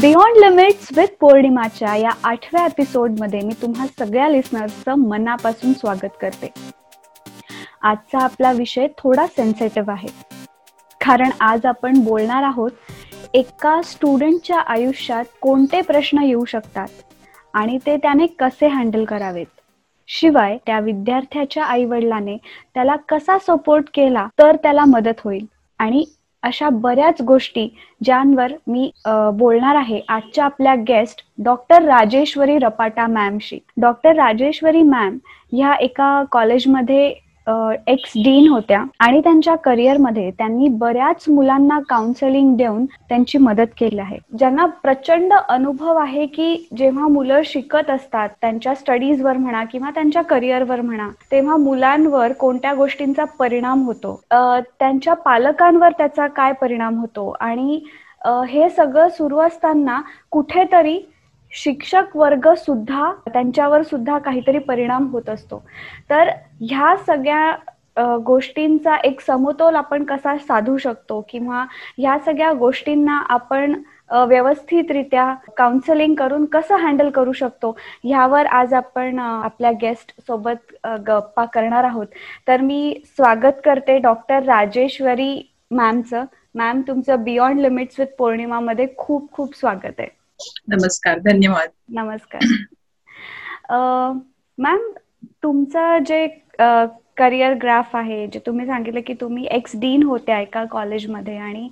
Beyond limits with पौर्णिमाच्या या आठव्या एपिसोडमध्ये मी तुम्हा सगळ्या लिस्नर्सचं मनापासून स्वागत करते. आजचा आपला विषय थोडा सेन्सिटिव्ह आहे. कारण आज आपण बोलणार आहोत एका स्टुडंटच्या आयुष्यात कोणते प्रश्न येऊ शकतात आणि ते त्याने कसे हँडल करावेत. शिवाय त्या विद्यार्थ्याच्या आईवडिलाने त्याला कसा सपोर्ट केला तर त्याला मदत होईल आणि अशा बऱ्याच गोष्टी ज्यांवर मी बोलणार आहे आजच्या आपल्या गेस्ट डॉक्टर राजेश्वरी रपाटा मॅमशी डॉक्टर राजेश्वरी मॅम ह्या एका कॉलेजमध्ये एक्स डीन होत्या आणि त्यांच्या करिअरमध्ये त्यांनी बऱ्याच मुलांना काउन्सिलिंग देऊन त्यांची मदत केली आहे. ज्यांना प्रचंड अनुभव आहे की जेव्हा मुलं शिकत असतात त्यांच्या स्टडीजवर म्हणा किंवा त्यांच्या करिअरवर म्हणा तेव्हा मुलांवर कोणत्या गोष्टींचा परिणाम होतो? त्यांच्या पालकांवर त्याचा काय परिणाम होतो? आणि हे सगळं सुरू असताना कुठेतरी शिक्षक वर्ग सुद्धा त्यांच्यावर सुद्धा काहीतरी परिणाम होत असतो. तर ह्या सगळ्या गोष्टींचा एक समतोल आपण कसा साधू शकतो? किंवा ह्या सगळ्या गोष्टींना आपण व्यवस्थितरित्या काउन्सिलिंग करून कसं हँडल करू शकतो? ह्यावर आज आपण आपल्या गेस्ट सोबत गप्पा करणार आहोत. तर मी स्वागत करते डॉक्टर राजेश्वरी मॅमचं. मॅम तुमचं बियॉन्ड लिमिट्स विथ पौर्णिमामध्ये खूप खूप स्वागत आहे. नमस्कार धन्यवाद. नमस्कार. मॅम तुमचं जे करिअर ग्राफ आहे जे तुम्ही सांगितलं की तुम्ही एक्स डीन होत्या एका कॉलेजमध्ये आणि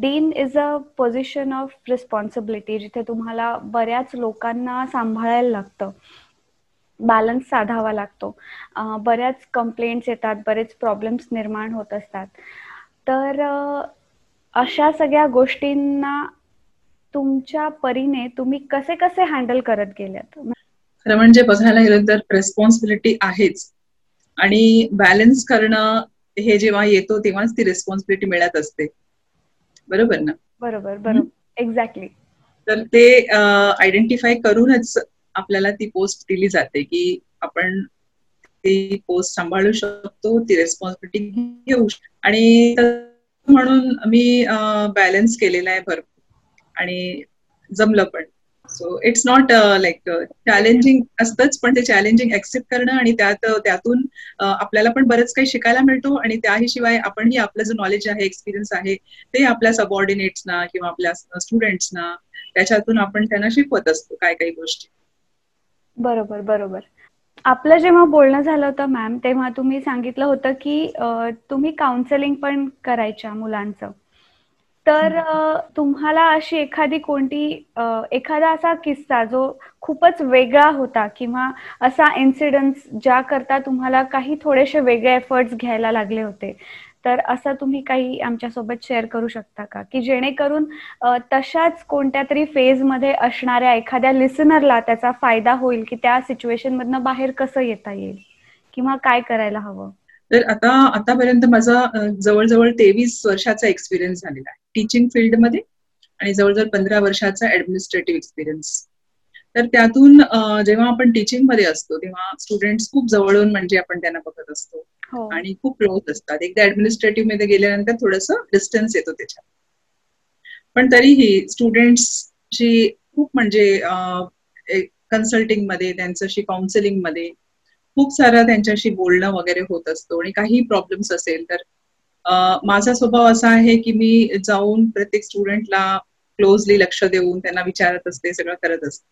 dean is a position of responsibility जिथे तुम्हाला बऱ्याच लोकांना सांभाळायला लागतं. बॅलन्स साधावा लागतो. बऱ्याच कंप्लेंट्स येतात बरेच प्रॉब्लेम्स निर्माण होत असतात. तर अशा सगळ्या गोष्टींना तुमच्या परीने तुम्ही कसे कसे हँडल करत गेल्यात? खरं म्हणजे बघायला गेलं तर रेस्पॉन्सिबिलिटी आहेच. आणि बॅलन्स करणं हे जेव्हा येतो तेव्हाच ती रेस्पॉन्सिबिलिटी मिळत असते. बरोबर ना? बरोबर बरोबर. एक्झॅक्टली तर ते आयडेंटिफाय करूनच आपल्याला ती पोस्ट दिली जाते की आपण ती पोस्ट सांभाळू शकतो ती रेस्पॉन्सिबिलिटी घेऊ आणि म्हणून मी बॅलन्स केलेला आहे भरपूर. आणि जमलं पण. So it's not like challenging असतंच पण ते चॅलेंजिंग ऍक्सेप्ट करणं आणि त्यात uh, त्यातून uh, आपल्याला पण बरंच काही शिकायला मिळतो आणि त्याही शिवाय आपणही आपलं जो नॉलेज आहे एक्सपिरियन्स आहे ते आपल्या सबऑर्डिनेट्सना किंवा आपल्या uh, स्टुडंट्सना त्याच्यातून आपण त्यांना शिकवत असतो काय काही गोष्टी. बरोबर बरोबर. आपलं जेव्हा बोलणं झालं होतं मॅम तेव्हा तुम्ही सांगितलं होतं की तुम्ही काउन्सिलिंग पण करायच्या मुलांचं. तर तुम्हाला अशी एखादी कोणती एखादा असा किस्सा जो खूपच वेगळा होता किंवा असा इन्सिडन्स ज्या करता तुम्हाला काही थोडेसे वेगळे एफर्ट्स घ्यायला लागले होते तर असं तुम्ही काही आमच्यासोबत शेअर करू शकता का? की जेणेकरून तशाच कोणत्या तरी फेजमध्ये असणाऱ्या एखाद्या लिसनरला त्याचा फायदा होईल की त्या सिच्युएशन मधनं बाहेर कसं येता येईल? किंवा काय करायला हवं? तर आता आतापर्यंत माझा जवळजवळ तेवीस वर्षाचा एक्सपिरियन्स झालेला आहे. टीचिंग फील्डमध्ये आणि जवळजवळ पंधरा वर्षाचा ऍडमिनिस्ट्रेटिव्ह एक्सपिरियन्स तर त्यातून जेव्हा आपण टीचिंगमध्ये असतो तेव्हा स्टुडंट्स खूप जवळून म्हणजे आपण त्यांना बघत असतो. हो. आणि खूप क्लोज असतात. एकदा ऍडमिनिस्ट्रेटिव्हमध्ये गेल्यानंतर थोडस डिस्टन्स येतो त्याच्यात. पण तरीही स्टुडंट्सची खूप म्हणजे कन्सल्टिंगमध्ये त्यांच्याशी काउन्सिलिंगमध्ये खूप सारं त्यांच्याशी बोलणं वगैरे होत असतो आणि काही प्रॉब्लेम्स असेल तर माझा स्वभाव असा आहे की मी जाऊन प्रत्येक स्टुडंटला क्लोजली लक्ष देऊन त्यांना विचारत असते सगळं करत असते.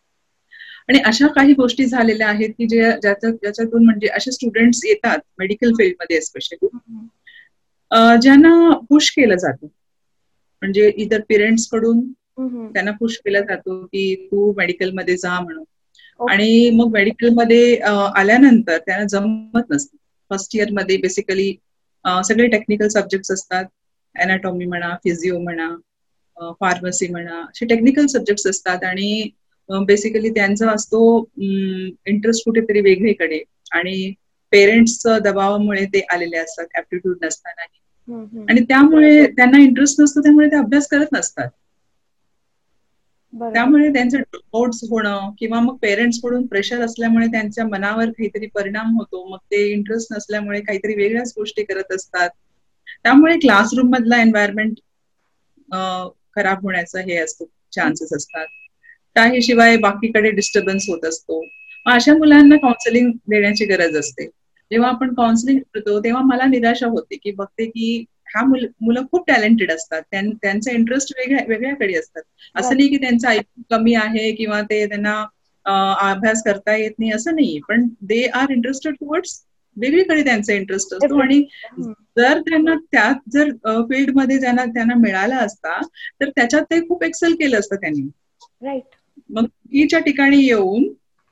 आणि अशा काही गोष्टी झालेल्या आहेत की जे ज्याच्यातून म्हणजे असे स्टुडंट येतात मेडिकल फील्डमध्ये स्पेशली ज्यांना पुश केलं जातं. म्हणजे इतर पेरेंट्सकडून त्यांना पुश केला जातो की तू मेडिकलमध्ये जा म्हणून. आणि मग मेडिकलमध्ये आल्यानंतर त्यांना जमत नसतं. फर्स्ट इयरमध्ये बेसिकली सगळे टेक्निकल सब्जेक्ट असतात. अॅनाटॉमी म्हणा फिजिओ म्हणा फार्मसी म्हणा असे टेक्निकल सब्जेक्ट असतात. आणि बेसिकली त्यांचा असतो इंटरेस्ट कुठेतरी वेगळीकडे. आणि पेरेंट्सच्या दबावामुळे ते आलेले असतात. ऍप्टिट्यूड नसतानाही. आणि त्यामुळे त्यांना इंटरेस्ट नसतो त्यामुळे ते अभ्यास करत नसतात. त्यामुळे त्यांचे आउट्स होणं किंवा मग पेरेंट्सकडून प्रेशर असल्यामुळे त्यांच्या मनावर काहीतरी परिणाम होतो. मग ते इंटरेस्ट नसल्यामुळे काहीतरी वेगळ्याच गोष्टी करत असतात. त्यामुळे क्लासरूम मधला एन्व्हायरमेंट खराब होण्याचा हे असतो चान्सेस असतात. त्याशिवाय बाकीकडे डिस्टर्बन्स होत असतो. मग अशा मुलांना काउन्सिलिंग देण्याची गरज असते. जेव्हा आपण काउन्सिलिंग करतो तेव्हा मला निराशा होते की बघते की ह्या मुलं खूप टॅलेंटेड असतात. त्यांचे इंटरेस्ट वेगळ्या वेगळ्याकडे असतात. असं नाही की त्यांचं ऐकू कमी आहे किंवा ते त्यांना अभ्यास करता येत नाही असं नाही. पण दे आर इंटरेस्टेड टुवर्ड्स वेगळीकडे त्यांचा इंटरेस्ट असतो. आणि जर त्यांना त्यात जर फील्डमध्ये त्यांना त्यांना मिळाला असता तर त्याच्यात ते खूप एक्सेल केलं असतं त्यांनी. राईट मग चुकीच्या ठिकाणी येऊन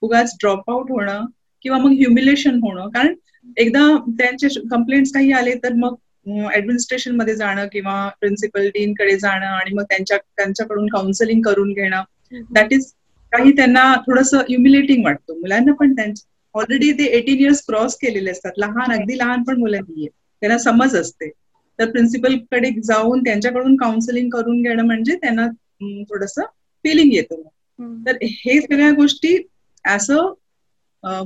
उगाच ड्रॉप आउट होणं किंवा मग ह्युमिलेशन होणं. कारण एकदा त्यांचे कंप्लेंट्स काही आले तर मग ऍडमिनिस्ट्रेशनमध्ये जाणं किंवा प्रिन्सिपल डीन कडे जाणं आणि मग त्यांच्या त्यांच्याकडून काउन्सिलिंग करून घेणं. दॅट इज काही त्यांना थोडंसं युमिलेटिंग वाटतं. मुलांना पण त्यांच्या ऑलरेडी ते एटीन इयर्स क्रॉस केलेले असतात. लहान अगदी लहान पण मुलं नाहीये. त्यांना समज असते. तर प्रिन्सिपलकडे जाऊन त्यांच्याकडून काउन्सिलिंग करून घेणं म्हणजे त्यांना थोडस फिलिंग येतं. तर हे सगळ्या गोष्टी as a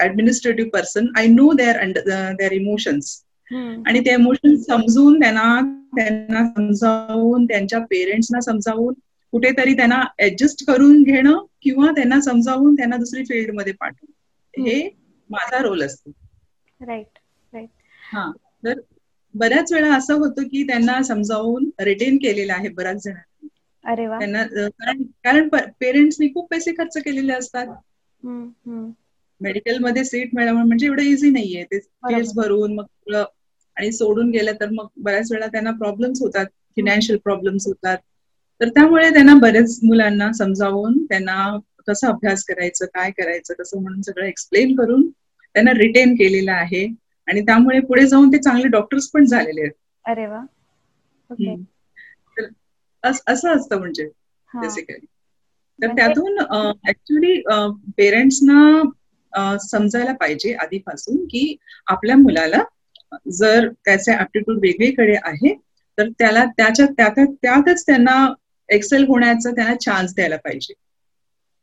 administrative person I know their their emotions आणि ते इमोशन्स समजून त्यांना त्यांना समजावून त्यांच्या पेरेंट्सना समजावून कुठेतरी त्यांना ऍडजस्ट करून घेणं किंवा त्यांना समजावून त्यांना दुसरी फील्डमध्ये पाठवणं. हे माझा रोल असतो. राईट राईट हा. तर बऱ्याच वेळा असं होतं की त्यांना समजावून रिटेन केलेलं आहे बऱ्याच जणांनी. अरे त्यांना कारण कारण पेरेंट्सनी खूप पैसे खर्च केलेले असतात. मेडिकलमध्ये सीट मिळवणं म्हणजे एवढं इझी नाहीये. ते फीस भरून मग आणि सोडून गेलं तर मग बऱ्याच वेळा त्यांना प्रॉब्लेम्स होतात फिनान्शियल प्रॉब्लेम्स होतात. तर त्यामुळे त्यांना बरेच मुलांना समजावून त्यांना कसं अभ्यास करायचं काय करायचं कसं म्हणून सगळं एक्सप्लेन करून त्यांना रिटेन केलेलं आहे. आणि त्यामुळे पुढे जाऊन ते चांगले डॉक्टर्स पण झालेले आहेत. अरे वा. असं असतं म्हणजे बेसिकली तर त्यातून ऍक्च्युली पेरेंट्सना समजायला पाहिजे आधीपासून की आपल्या मुलाला जर त्याचे ऍप्टिट्यूड वेगवेगळे आहे तर त्याला त्याच्या त्यातच त्यांना एक्सेल होण्याचा त्यांना चान्स द्यायला पाहिजे.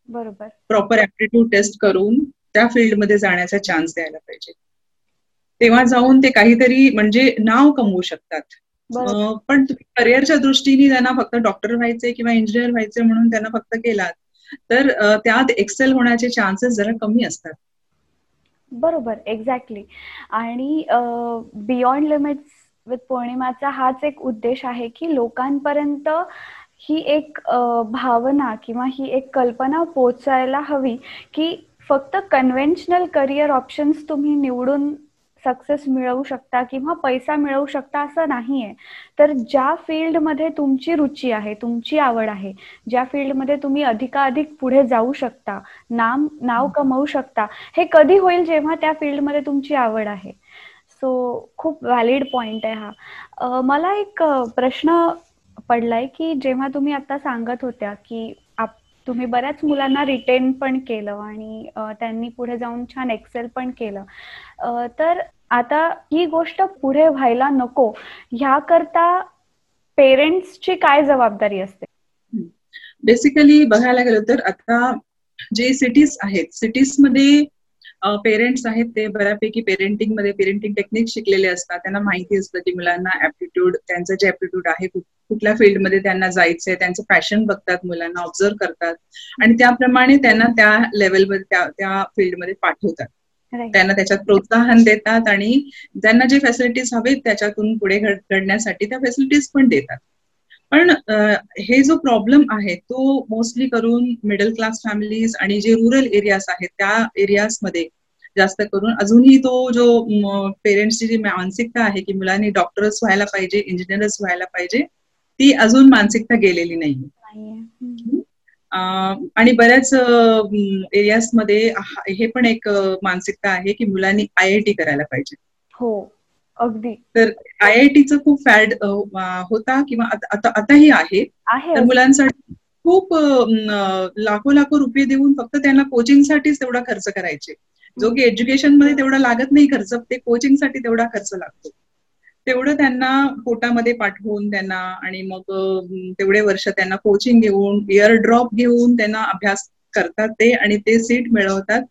बरोबर. प्रॉपर ऍप्टिट्यूड टेस्ट करून त्या फील्डमध्ये जाण्याचा चान्स द्यायला पाहिजे. तेव्हा जाऊन ते काहीतरी म्हणजे नाव कमवू शकतात. पण करिअरच्या दृष्टीने त्यांना फक्त डॉक्टर व्हायचे किंवा इंजिनियर व्हायचे म्हणून त्यांना फक्त केलात तर त्यात एक्सेल होण्याचे चान्सेस जरा कमी असतात. बरोबर एक्झॅक्टली आणि बियॉन्ड लिमिट्स विथ पौर्णिमाचा हाच एक उद्देश आहे की लोकांपर्यंत ही एक भावना किंवा ही एक कल्पना पोचायला हवी की फक्त कन्व्हेन्शनल करिअर ऑप्शन्स तुम्ही निवडून सक्सेस मिळवू शकता किंवा पैसा मिळवू शकता असं नाहीये. तर ज्या फील्डमध्ये तुमची रुची आहे तुमची आवड आहे ज्या फील्डमध्ये तुम्ही अधिकाधिक पुढे जाऊ शकता नाम नाव कमवू शकता हे कधी होईल जेव्हा त्या फील्डमध्ये तुमची आवड आहे? सो खूप व्हॅलिड पॉइंट आहे हा. मला एक प्रश्न पडलाय की जेव्हा तुम्ही आता सांगत होत्या की तुम्ही बऱ्याच मुलांना रिटेन पण केलं आणि त्यांनी पुढे जाऊन छान एक्सेल पण केलं. तर आता ही गोष्ट पुढे व्हायला नको ह्याकरता पेरेंट्सची काय जबाबदारी असते? बेसिकली बघायला गेलं तर आता जे सिटीज आहेत सिटीजमध्ये पेरेंट्स आहेत ते बऱ्यापैकी पेरेंटिंगमध्ये पेरेंटिंग टेक्निक शिकलेले असतात. त्यांना माहिती असतं की मुलांना ऍप्टिट्यूड त्यांचं जे ऍप्टिट्यूड आहे कुठल्या फील्डमध्ये त्यांना जायचंय त्यांचं पॅशन बघतात मुलांना ऑब्झर्व करतात. आणि त्याप्रमाणे त्यांना त्या लेवलमध्ये त्या त्या फील्डमध्ये पाठवतात. त्यांना त्याच्यात प्रोत्साहन देतात आणि त्यांना जे फॅसिलिटीज हवेत त्याच्यातून पुढे घडण्यासाठी त्या फॅसिलिटीज पण देतात. पण हे जो प्रॉब्लेम आहे तो मोस्टली करून मिडल क्लास फॅमिलीज आणि जे रुरल एरियाज आहेत त्या एरियाजमध्ये जास्त करून अजूनही तो जो पेरेंट्सची जी मानसिकता आहे की मुलांनी डॉक्टर्स व्हायला पाहिजे इंजिनियर्स व्हायला पाहिजे ती अजून मानसिकता गेलेली नाही. आणि बऱ्याच एरियाजमध्ये हे पण एक मानसिकता आहे की मुलांनी आय आय टी करायला पाहिजे. हो. अगदी. तर आय आय टीचं खूप फॅड होता किंवा आता आताही आहे. तर मुलांसाठी खूप लाखो लाखो रुपये देऊन फक्त त्यांना कोचिंगसाठीच तेवढा खर्च करायचे. जो की एज्युकेशनमध्ये तेवढा लागत नाही खर्च ते कोचिंगसाठी तेवढा खर्च लागतो. तेवढं त्यांना पोटामध्ये पाठवून त्यांना आणि मग तेवढे वर्ष त्यांना कोचिंग घेऊन इयर ड्रॉप घेऊन त्यांना अभ्यास करतात ते आणि ते सीट मिळवतात.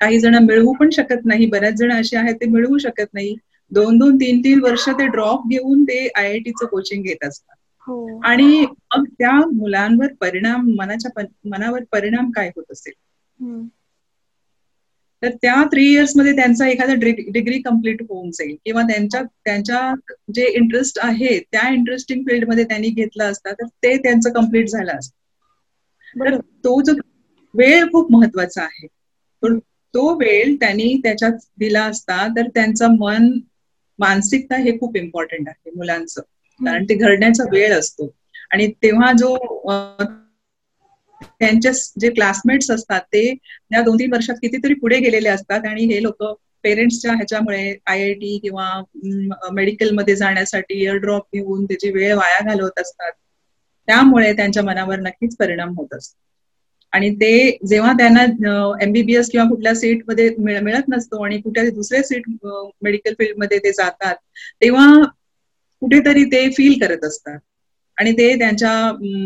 काही जण मिळवू पण शकत नाही. बऱ्याच जण असे आहेत ते मिळवू शकत नाही. दोन दोन तीन तीन वर्ष ते ड्रॉप घेऊन ते आय आय टीचं कोचिंग घेत असतात. हो. आणि मग त्या मुलांवर परिणाम मनाच्या मनावर परिणाम काय होत असेल? तर त्या थ्री इयर्समध्ये त्यांचा एखादा डिग्री कंप्लीट होऊन जाईल. किंवा त्यांच्या त्यांच्या जे इंटरेस्ट आहे त्या इंटरेस्टिंग फील्डमध्ये त्यांनी घेतला असता तर ते त्यांचं कंप्लीट झालं असतं. तर तो जो वेळ खूप महत्त्वाचा आहे. पण तो वेळ त्यांनी त्याच्यात दिला असता तर त्यांचं मन मानसिकता हे खूप इम्पॉर्टंट आहे मुलांचं. कारण ते घडण्याचा वेळ असतो. आणि तेव्हा जो त्यांचे जे क्लासमेट्स असतात ते या दोन तीन वर्षात कितीतरी पुढे गेलेले असतात आणि हे लोक पेरेंट्सच्या ह्याच्यामुळे आय आय टी किंवा मेडिकलमध्ये जाण्यासाठी एअर ड्रॉप घेऊन त्याची वेळ वाया घालवत असतात. त्यामुळे त्यांच्या मनावर नक्कीच परिणाम होत असतो. आणि ते जेव्हा त्यांना एमबीबीएस किंवा कुठल्या सीटमध्ये मिळत नसतो आणि कुठल्या दुसऱ्या सीट मेडिकल फील्डमध्ये ते जातात तेव्हा कुठेतरी ते फील करत असतात. आणि ते त्यांच्या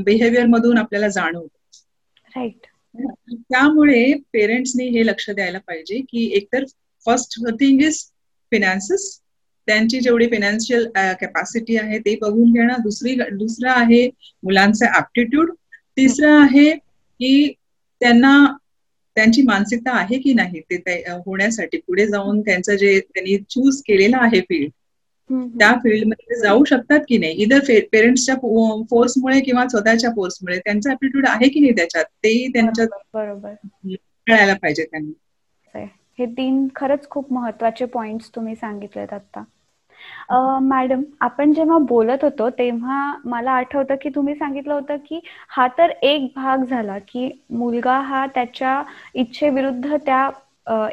बिहेवियर मधून आपल्याला जाणवत. राईट त्यामुळे पेरेंट्सनी हे लक्ष द्यायला पाहिजे की एकतर फर्स्ट थिंग इज फिनान्सेस त्यांची जेवढी फिनान्शियल कॅपॅसिटी आहे ते बघून घेणं. दुसरी दुसरं आहे मुलांचं ऍप्टिट्यूड तिसरं आहे की त्यांना त्यांची मानसिकता आहे की नाही? ते होण्यासाठी पुढे जाऊन त्यांचं जे त्यांनी चूज केलेलं आहे फील्ड त्या फील्डमध्ये जाऊ शकतात की नाही? इधर पेरेंट्सच्या फोर्समुळे किंवा स्वतःच्या फोर्समुळे त्यांचा ऍप्टिट्यूड आहे की नाही त्याच्यात? तेही त्यांच्या बरोबर कळायला पाहिजे त्यांनी. हे तीन खरंच खूप महत्त्वाचे पॉइंट्स तुम्ही सांगितलेत आता मॅडम आपण जेव्हा बोलत होतो तेव्हा मला आठवतं की तुम्ही सांगितलं होतं की हा तर एक भाग झाला की मुलगा हा त्याच्या इच्छेविरुद्ध त्या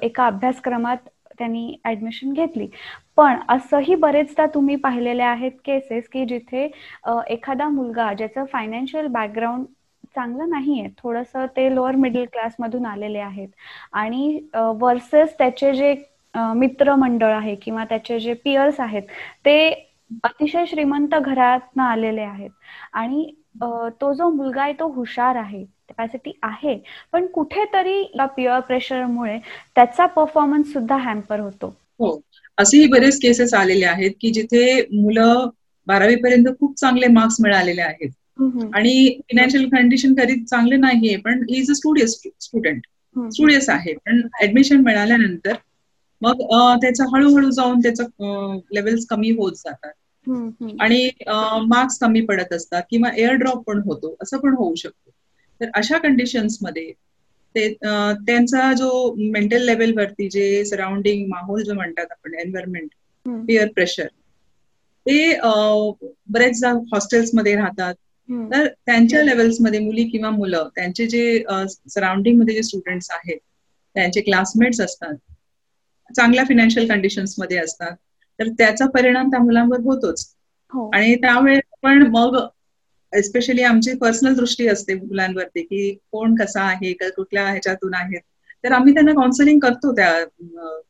एका अभ्यासक्रमात त्यांनी ऍडमिशन घेतली. पण असंही बरेचदा तुम्ही पाहिलेले आहेत केसेस की जिथे एखादा मुलगा ज्याचं फायनान्शियल बॅकग्राऊंड चांगलं नाहीये थोडस ते लोअर मिडल क्लास मधून आलेले आहेत आणि वर्सेस त्याचे जे मित्रमंडळ आहे किंवा त्याचे जे पियर्स आहेत ते अतिशय श्रीमंत घरातनं आलेले आहेत. आणि तो जो मुलगा आहे तो हुशार आहे कॅपॅसिटी आहे पण कुठेतरी या पिअर प्रेशरमुळे त्याचा परफॉर्मन्स सुद्धा हॅम्पर होतो. हो. असेही बरेच केसेस आलेले आहेत की जिथे मुलं बारावी पर्यंत खूप चांगले मार्क्स मिळालेले आहेत. आणि फिनान्शियल कंडिशन कधी चांगले नाहीये पण is a studious student studious आहे. पण ऍडमिशन मिळाल्यानंतर मग त्याचं हळूहळू जाऊन त्याचं लेवल्स कमी होत जातात. आणि मार्क्स कमी पडत असतात किंवा एअर ड्रॉप पण होतो असं पण होऊ शकतो. तर अशा कंडिशन्समध्ये ते त्यांचा जो मेंटल लेवल वरती जे सराउंडिंग माहोल जो म्हणतात आपण एन्व्हायरमेंट पिअर प्रेशर ते बरेच हॉस्टेल्समध्ये राहतात. तर त्यांच्या लेवल्समध्ये मुली किंवा मुलं त्यांचे जे सराउंडिंगमध्ये जे स्टुडंट्स आहेत त्यांचे क्लासमेट्स असतात चांगल्या फिनान्शियल कंडिशन्समध्ये असतात. तर त्याचा परिणाम त्या मुलांवर होतोच. आणि त्यामुळे पण मग एस्पेशली आमची पर्सनल दृष्टी असते मुलांवरती की कोण कसा आहे कुठल्या ह्याच्यातून आहेत तर आम्ही त्यांना काउन्सिलिंग करतो त्या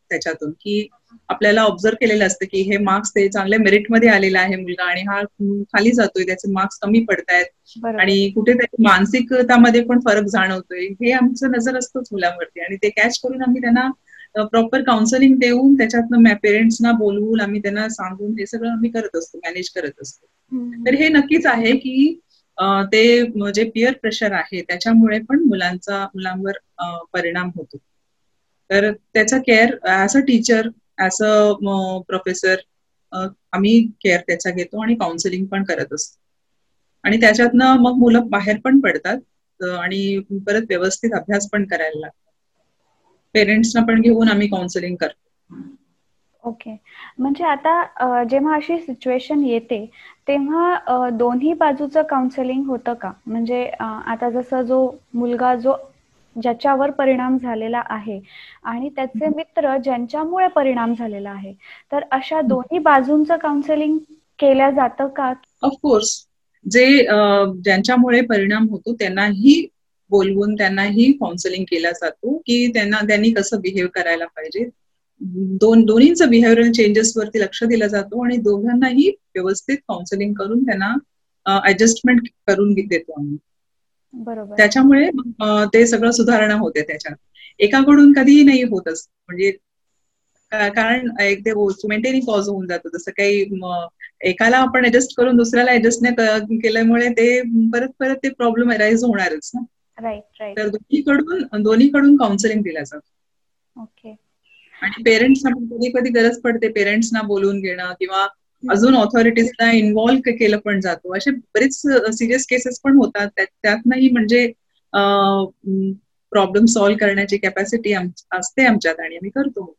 त्याच्यातून की आपल्याला ऑब्झर्व केलेलं असतं की हे मार्क्स ते चांगल्या मेरिटमध्ये आलेला आहे मुलगा आणि हा खाली जातोय त्याचे मार्क्स कमी पडतायत आणि कुठेतरी मानसिकतामध्ये पण फरक जाणवतोय. हे आमचं नजर असतोच मुलांवरती आणि ते कॅच करून आम्ही त्यांना प्रॉपर काउन्सिलिंग देऊन त्याच्यातनं पेरेंट्सना बोलवून आम्ही त्यांना सांगून हे सगळं आम्ही करत असतो मॅनेज करत असतो. तर हे नक्कीच आहे की ते जे पिअर प्रेशर आहे त्याच्यामुळे पण मुलांचा मुलांवर परिणाम होतो. तर त्याचा care as a teacher as a professor आम्ही केअर त्याचा घेतो आणि काउन्सिलिंग पण करत असतो. आणि त्याच्यातनं मग मुलं बाहेर पण पडतात आणि परत व्यवस्थित अभ्यास पण करायला लागतात. पेरेंट्सना पण घेऊन आम्ही काउन्सिलिंग करतो. ओके म्हणजे आता जेव्हा अशी सिच्युएशन येते तेव्हा दोन्ही बाजूचं काउन्सिलिंग होतं का? म्हणजे आता जसं जो मुलगा जो ज्याच्यावर परिणाम झालेला आहे आणि त्याचे मित्र ज्यांच्यामुळे परिणाम झालेला आहे तर अशा दोन्ही बाजूंचं काउन्सिलिंग केल्या जातं का? ऑफकोर्स जे ज्यांच्यामुळे परिणाम होतो त्यांनाही बोलवून त्यांनाही काउन्सिलिंग केला जातो की त्यांना त्यांनी कसं बिहेव करायला पाहिजे. दोन दोन्हीचं बिहेव्हिअरल चेंजेस वरती लक्ष दिलं जातो आणि दोघांनाही व्यवस्थित काउन्सिलिंग करून त्यांना ऍडजस्टमेंट करून देतो आम्ही. बरोबर. त्याच्यामुळे ते सगळं सुधारणा होते त्याच्यात. एकाकडून कधीही नाही होत म्हणजे कारण एक ते मेंटेनिंग कॉज होऊन जातो. जसं काही एकाला आपण ऍडजस्ट करून दुसऱ्याला ऍडजस्ट नाही केल्यामुळे ते परत परत ते प्रॉब्लेम अराईज होणारच ना. राईट राईट तर दोन्हीकडून दोन्हीकडून काउन्सिलिंग दिलं जातं. ओके आणि पेरेंट्सना कधी कधी गरज पडते पेरेंट्सना बोलून घेणं किंवा अजून ऑथॉरिटीजला इन्व्हॉल्व्ह केलं पण जातो. असे बरेच सिरियस केसेस पण होतात. त्यातनंही म्हणजे प्रॉब्लेम सॉल्व्ह करण्याची कॅपॅसिटी असते आमच्यात आणि आम्ही करतो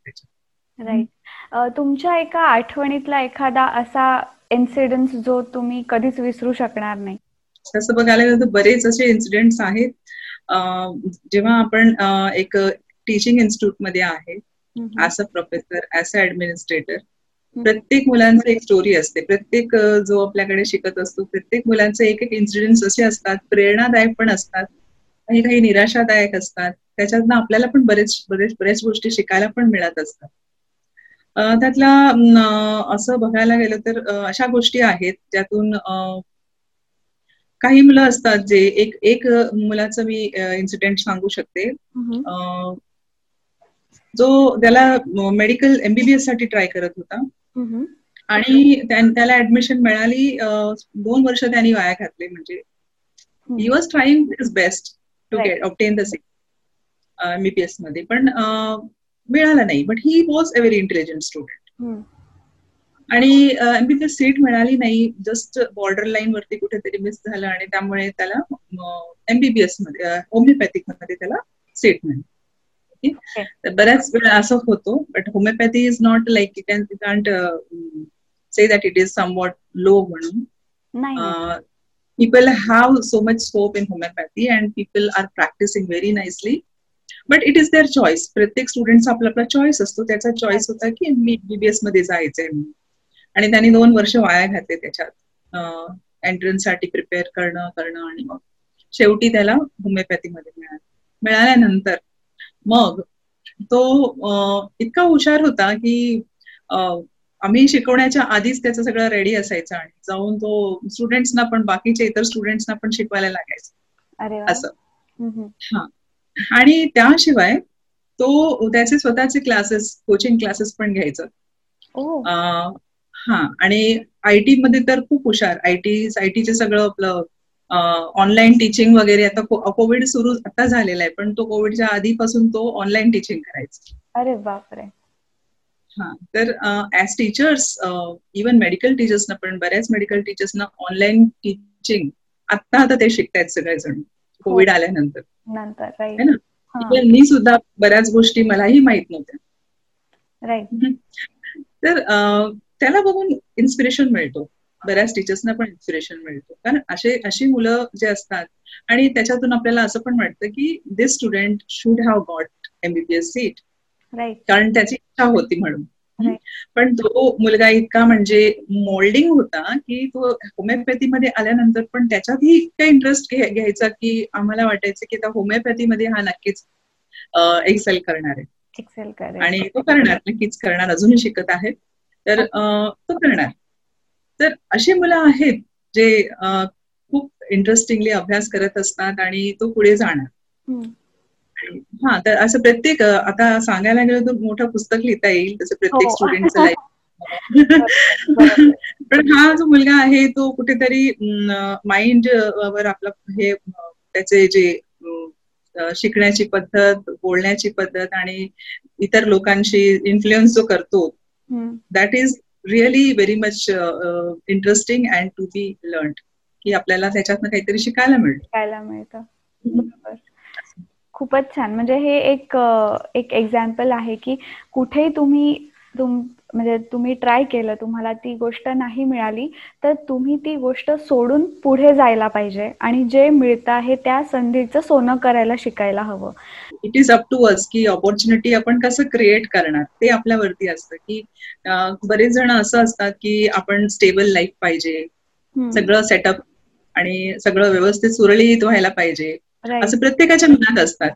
राईट तुमच्या एका आठवणीतला एखादा असा इन्सिडेंट जो तुम्ही कधीच विसरू शकणार नाही? तसं बघायला गेलं तर बरेच असे इन्सिडेंट्स आहेत. जेव्हा आपण एक टीचिंग इन्स्टिट्यूटमध्ये आहे as a professor as a administrator प्रत्येक मुलांचं एक स्टोरी असते. प्रत्येक जो आपल्याकडे शिकत असतो प्रत्येक मुलांचे एक एक इन्सिडेंट्स असे असतात. प्रेरणादायक पण असतात. काही काही निराशादायक असतात. त्याच्यातनं आपल्याला पण बरेच बरेच बऱ्याच गोष्टी शिकायला पण मिळत असतात. त्यातला असं बघायला गेलं तर अशा गोष्टी आहेत ज्यातून काही मुलं असतात जे एक एक मुलाचं मी इन्सिडेंट सांगू शकते. जो त्याला मेडिकल एमबीबीएससाठी ट्राय करत होता. आणि त्याला ऍडमिशन मिळाली दोन वर्ष त्यांनी वाया घातले म्हणजे. He was trying is best to get obtain the एमबीबीएसमध्ये. पण मिळाला नाही. But he was a very intelligent student आणि एमबीबीएस सीट मिळाली नाही जस्ट बॉर्डर लाईन वरती कुठेतरी मिस झालं आणि त्यामुळे त्याला एमबीबीएसमध्ये होमिओपॅथिकमध्ये त्याला सीट मिळाली. बऱ्याच वेळा असं होतो but homeopathy is not like you can can't say that it is somewhat low म्हणून. people have so much scope in homeopathy and people are practicing very nicely but it is their choice प्रत्येक स्टुडंटचा आपला आपला choice असतो. त्याचा choice होता की मी बीबीएसमध्ये जायचंय आणि त्यांनी दोन वर्ष वाया घातले त्याच्यात. एंट्रन्ससाठी प्रिपेअर करणं करणं आणि मग शेवटी त्याला होमिओपॅथी मध्ये मिळालं. मिळाल्यानंतर मग तो इतका हुशार होता की आम्ही शिकवण्याच्या आधीच त्याचं सगळं रेडी असायचं आणि जाऊन तो स्टुडंट्सना पण बाकीच्या इतर स्टुडंट्सना पण शिकवायला लागायचं. असं. हा. आणि त्याशिवाय तो त्याचे स्वतःचे क्लासेस कोचिंग क्लासेस पण घ्यायचं. हा आणि आयटी मध्ये तर खूप हुशार. आयटी आयटीचे सगळं आपलं ऑनलाईन टीचिंग वगैरे आता कोविड सुरू आता झालेला आहे पण तो कोविडच्या आधीपासून तो ऑनलाईन टीचिंग करायचा. अरे बापरे. हा तर ऍज टीचर्स इवन मेडिकल टीचर्सना पण बऱ्याच मेडिकल टीचर्सना ऑनलाईन टीचिंग आता आता ते शिकतायत सगळेजण कोविड आल्यानंतर. नंतर मी सुद्धा बऱ्याच गोष्टी मलाही माहीत नव्हत्या. राईट तर त्याला बघून इन्स्पिरेशन मिळतो. बऱ्याच टीचर्सना पण इन्स्पिरेशन मिळतो. कारण असे अशी मुलं जे असतात आणि त्याच्यातून आपल्याला असं पण वाटतं की this student should have got MBBS seat कारण त्याची इच्छा होती म्हणून. पण तो मुलगा इतका म्हणजे मोल्डिंग होता की तो होमिओपॅथीमध्ये आल्यानंतर पण त्याच्यातही इतका इंटरेस्ट घ्यायचा की आम्हाला वाटायचं की त्या होमिओपॅथीमध्ये हा नक्कीच एक्सेल करणार आहे. एक्सेल आणि तो करणार नक्कीच करणार. अजूनही शिकत आहे. तर तो करणार. तर अशी मुलं आहेत जे खूप इंटरेस्टिंगली अभ्यास करत असतात आणि तो पुढे जाणार. हा तर असं प्रत्येक आता सांगायला गेलं तर मोठं पुस्तक लिहिता येईल तसं प्रत्येक स्टुडंटचं लाईफ पण हा जो मुलगा आहे तो कुठेतरी माइंड वर आपला हे त्याचे जे शिकण्याची पद्धत बोलण्याची पद्धत आणि इतर लोकांशी इन्फ्लुएन्स जो करतो that is really very much interesting and to be learn की आपल्याला त्याच्यातनं काहीतरी शिकायला मिळतं. शिकायला मिळतं. खूपच छान. म्हणजे हे एक एक एक्झाम्पल आहे की कुठेही तुम्ही तुम म्हणजे तुम्ही ट्राय केलं तुम्हाला ती गोष्ट नाही मिळाली तर तुम्ही ती गोष्ट सोडून पुढे जायला पाहिजे आणि जे मिळतं आहे त्या संधीचं सोनं करायला शिकायला हवं. It is up to us की ऑपॉर्च्युनिटी आपण कसं क्रिएट करणार? ते आपल्यावरती असतं की बरेच जण असं असतात की आपण स्टेबल लाईफ पाहिजे. सगळं सेटअप आणि सगळं व्यवस्थित सुरळीत व्हायला पाहिजे. असं प्रत्येकाच्या मनात असतात.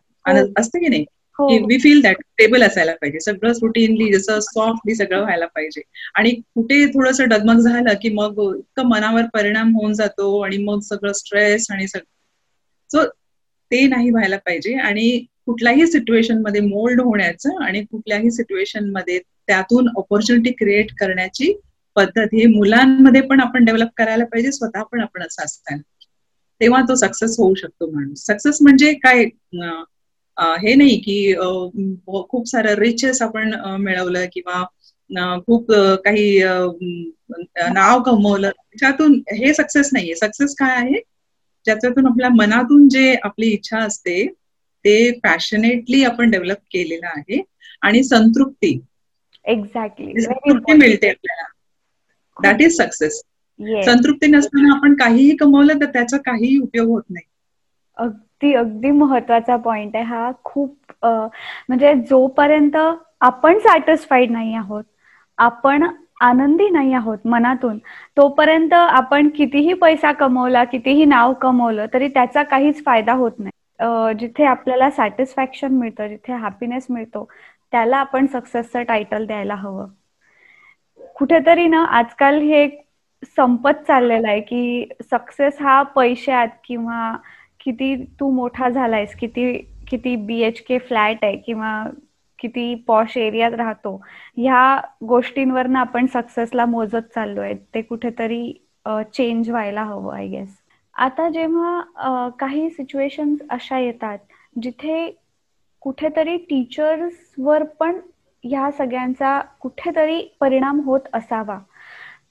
असतं की नाही? की वी फील दॅट स्टेबल असायला पाहिजे. सगळं रुटीनली जसं सॉफ्टली सगळं व्हायला पाहिजे. आणि कुठे थोडस डगमग झालं की मग इतकं मनावर परिणाम होऊन जातो आणि मग सगळं स्ट्रेस आणि सगळं सो ते नाही व्हायला पाहिजे. आणि कुठल्याही सिच्युएशनमध्ये मोल्ड होण्याचं आणि कुठल्याही सिच्युएशनमध्ये त्यातून ऑपॉर्च्युनिटी क्रिएट करण्याची पद्धत ही मुलांमध्ये पण आपण डेव्हलप करायला पाहिजे स्वतः पण आपण असं असताना. तेव्हा तो सक्सेस होऊ शकतो माणूस. सक्सेस म्हणजे काय? हे नाही की खूप सारं रिचेस आपण मिळवलं किंवा खूप काही नाव कमवलं. त्याच्यातून हे सक्सेस नाहीये. सक्सेस काय आहे? ज्याच्यातून आपल्या मनातून जे आपली इच्छा असते ते पॅशनेटली आपण डेव्हलप केलेलं आहे आणि संतृप्ती. एक्झॅक्टली संतृप्ती मिळते आपल्याला. दॅट इज सक्सेस संतृप्ती नसताना आपण काहीही कमवलं तर त्याचा काहीही उपयोग होत नाही. अगदी अगदी महत्त्वाचा पॉइंट आहे. हा खूप म्हणजे जोपर्यंत आपण सॅटिस्फाईड नाही आहोत आपण आनंदी नाही आहोत मनातून तोपर्यंत आपण कितीही पैसा कमवला कितीही नाव कमवलं तरी त्याचा काहीच फायदा होत नाही. जिथे आपल्याला सॅटिस्फॅक्शन मिळतं जिथे हॅपीनेस मिळतो त्याला आपण सक्सेसचं टायटल द्यायला हवं. कुठेतरी ना आजकाल हे संपत चाललेलं आहे की सक्सेस हा पैशात किंवा किती तू मोठा झालायस किती किती बी एच के फ्लॅट आहे किंवा किती पॉश एरियात राहतो ह्या गोष्टींवरनं आपण सक्सेसला मोजत चाललोय. ते कुठेतरी चेंज व्हायला हवं आय गेस आता जेव्हा काही सिच्युएशन अशा येतात जिथे कुठेतरी टीचर्सवर पण ह्या सगळ्यांचा कुठेतरी परिणाम होत असावा.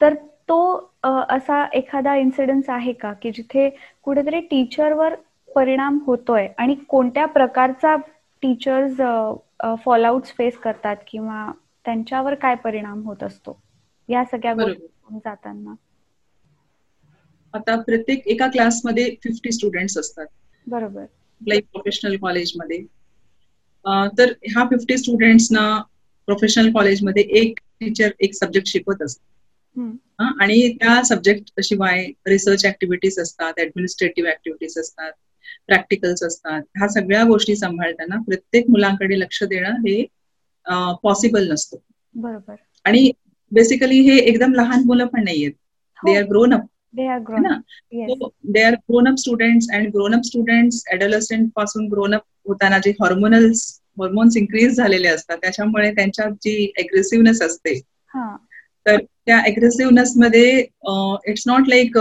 तर तो असा एखादा इन्सिडेन्स आहे का? की जिथे कुठेतरी टीचरवर परिणाम होतोय आणि कोणत्या प्रकारचा टीचर्स फॉलआउट फेस करतात किंवा त्यांच्यावर काय परिणाम होत असतो? या सगळ्या गोष्टी जाताना. आता प्रत्येक एका क्लासमध्ये फिफ्टी स्टुडंट्स असतात. बरोबर. लाईक प्रोफेशनल कॉलेजमध्ये तर ह्या फिफ्टी स्टुडंट्सना प्रोफेशनल कॉलेजमध्ये एक टीचर एक सब्जेक्ट शिकवत असतात. आणि त्या सब्जेक्ट शिवाय रिसर्च ऍक्टिव्हिटीज असतात ऍडमिनिस्ट्रेटिव्ह ऍक्टिव्हिटीज असतात प्रॅक्टिकल्स असतात. ह्या सगळ्या गोष्टी सांभाळताना प्रत्येक मुलांकडे लक्ष देणं हे पॉसिबल नसतं. बरोबर. आणि बेसिकली हे एकदम लहान मुलं पण नाहीयेत. They are grown up they are grown they are grown up students and grown up students ऍडोलसेंटपासून grown up होताना जे हॉर्मोनल्स हॉर्मोन्स इन्क्रीज झालेले असतात त्याच्यामुळे त्यांच्यात जी अग्रेसिव्हनेस असते तर त्या अग्रेसिव्हनेस मध्ये इट्स नॉट लाईक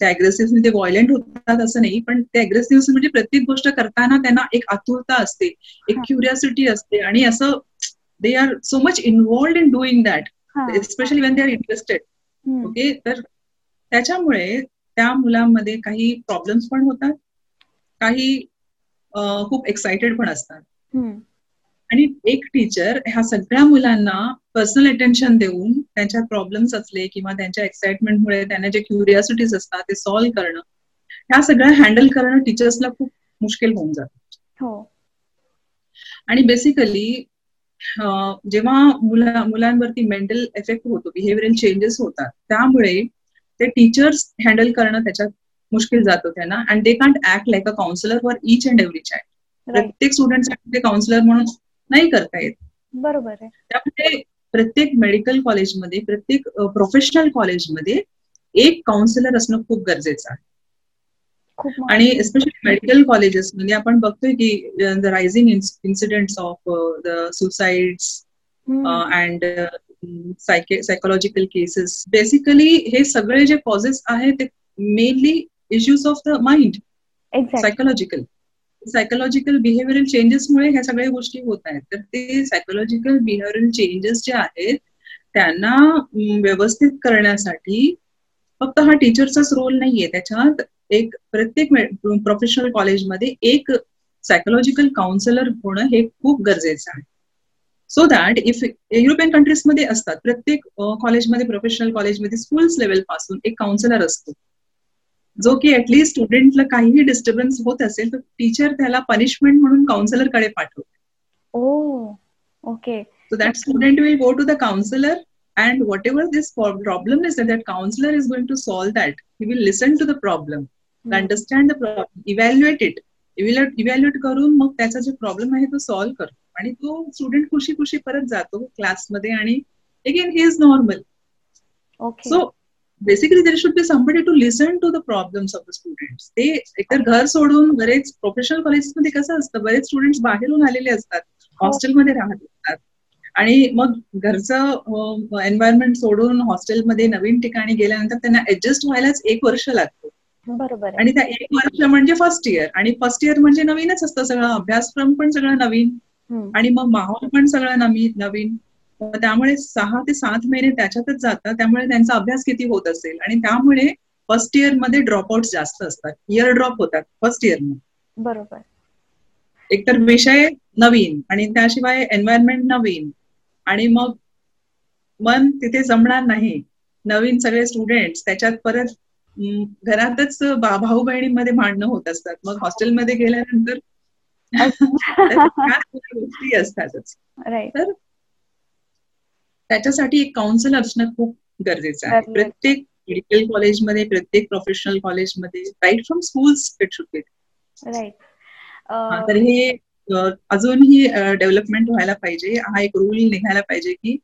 त्या अग्रेसिव्ह ते व्हायलेंट होतात असं नाही पण ते अग्रेसिव्ह म्हणजे प्रत्येक गोष्ट करताना त्यांना एक आतुरता असते एक क्युरियासिटी असते आणि असं they are so much involved in doing that especially when they are interested okay तर त्याच्यामुळे त्या मुलांमध्ये काही प्रॉब्लेम्स पण होतात. काही खूप एक्साइटेड पण असतात. आणि एक टीचर ह्या सगळ्या मुलांना पर्सनल अटेन्शन देऊन त्यांच्या प्रॉब्लेम्स असले किंवा त्यांच्या एक्साइटमेंटमुळे त्यांना जे क्युरियासिटीज असतात ते सॉल्व्ह करणं ह्या सगळ्या हँडल करणं टीचर्सला खूप मुश्किल होऊन जातं. हो. आणि बेसिकली जेव्हा मुला मुलांवरती मेंटल इफेक्ट होतो बिहेवियरल चेंजेस होतात त्यामुळे ते टीचर्स हँडल करणं त्याच्यात मुश्किल जातो त्यांना and they can't act like a counsellor for each and every child प्रत्येक स्टुडंटसाठी ते काउन्सिलर म्हणून नाही करता येत. बरोबर आहे. त्यामुळे प्रत्येक मेडिकल कॉलेजमध्ये प्रत्येक प्रोफेशनल कॉलेजमध्ये एक काउन्सिलर असणं खूप गरजेचं आहे. आणि एस्पेशली मेडिकल कॉलेजेस म्हणजे आपण बघतोय की the rising incidents of the suicides and psychological cases basically हे सगळे जे कॉजेस आहेत ते mainly issues of the mind psychological psychological behavioural चेंजेसमुळे ह्या सगळ्या गोष्टी होत आहेत. तर ते सायकोलॉजिकल बिहेवियरल चेंजेस जे आहेत त्यांना व्यवस्थित करण्यासाठी फक्त हा टीचरचाच रोल नाहीये. त्याच्यात एक प्रत्येक प्रोफेशनल कॉलेजमध्ये एक सायकोलॉजिकल काउन्सिलर होणं हे खूप गरजेचं आहे. सो दॅट इफ युरोपियन कंट्रीजमध्ये असतात प्रत्येक कॉलेजमध्ये प्रोफेशनल कॉलेजमध्ये स्कूल्स लेवलपासून एक काउन्सिलर असतो. जो की ऍटलीस्ट स्टुडंटला काहीही डिस्टर्बन्स होत असेल तर टीचर त्याला पनिशमेंट म्हणून काउन्सिलरकडे पाठवतो. Okay. So that student will go to the counsellor and whatever this problem is that counsellor is going to solve that he will listen to the problem understand the problem evaluate it evaluate करून मग त्याचा जो problem आहे तो solve करतो आणि तो student खुशी खुशी परत जातो क्लासमध्ये आणि again he is normal so basically there should be somebody to listen to the problems of the students ते एकतर घर सोडून बरेच प्रोफेशनल कॉलेजेसमध्ये कसं असतं बरेच स्टुडंट्स बाहेरून आलेले असतात हॉस्टेलमध्ये राहत असतात. आणि मग घरचं एन्व्हायरमेंट सोडून हॉस्टेलमध्ये नवीन ठिकाणी गेल्यानंतर त्यांना ऍडजस्ट व्हायलाच एक वर्ष लागतो. बरोबर. आणि त्या एक वर्ष म्हणजे फर्स्ट इयर आणि फर्स्ट इयर म्हणजे नवीनच असतं सगळं अभ्यासक्रम पण सगळं नवीन. आणि मग माहोल पण सगळं नवीन. नवीन त्यामुळे सहा ते सात महिने त्याच्यातच जातात त्यामुळे त्यांचा अभ्यास किती होत असेल? आणि त्यामुळे फर्स्ट इयरमध्ये ड्रॉपआउट जास्त असतात. इयर ड्रॉप होतात फर्स्ट इयरमध्ये. बरोबर. एकतर विषय नवीन आणि त्याशिवाय एन्व्हायरमेंट नवीन. आणि मग मन तिथे जमणार नाही. नवीन सगळे स्टुडंट त्याच्यात परत घरातच भाऊ बहिणींमध्ये भांडणं होत असतात. मग हॉस्टेलमध्ये गेल्यानंतर गोष्टी असतातच तर त्याच्यासाठी एक काउन्सिलर असणं खूप गरजेचं आहे. प्रत्येक मेडिकल कॉलेजमध्ये प्रत्येक प्रोफेशनल कॉलेजमध्ये right from schools it should be right हा, तर हे अजूनही डेव्हलपमेंट व्हायला पाहिजे. हा एक रूल निघायला पाहिजे की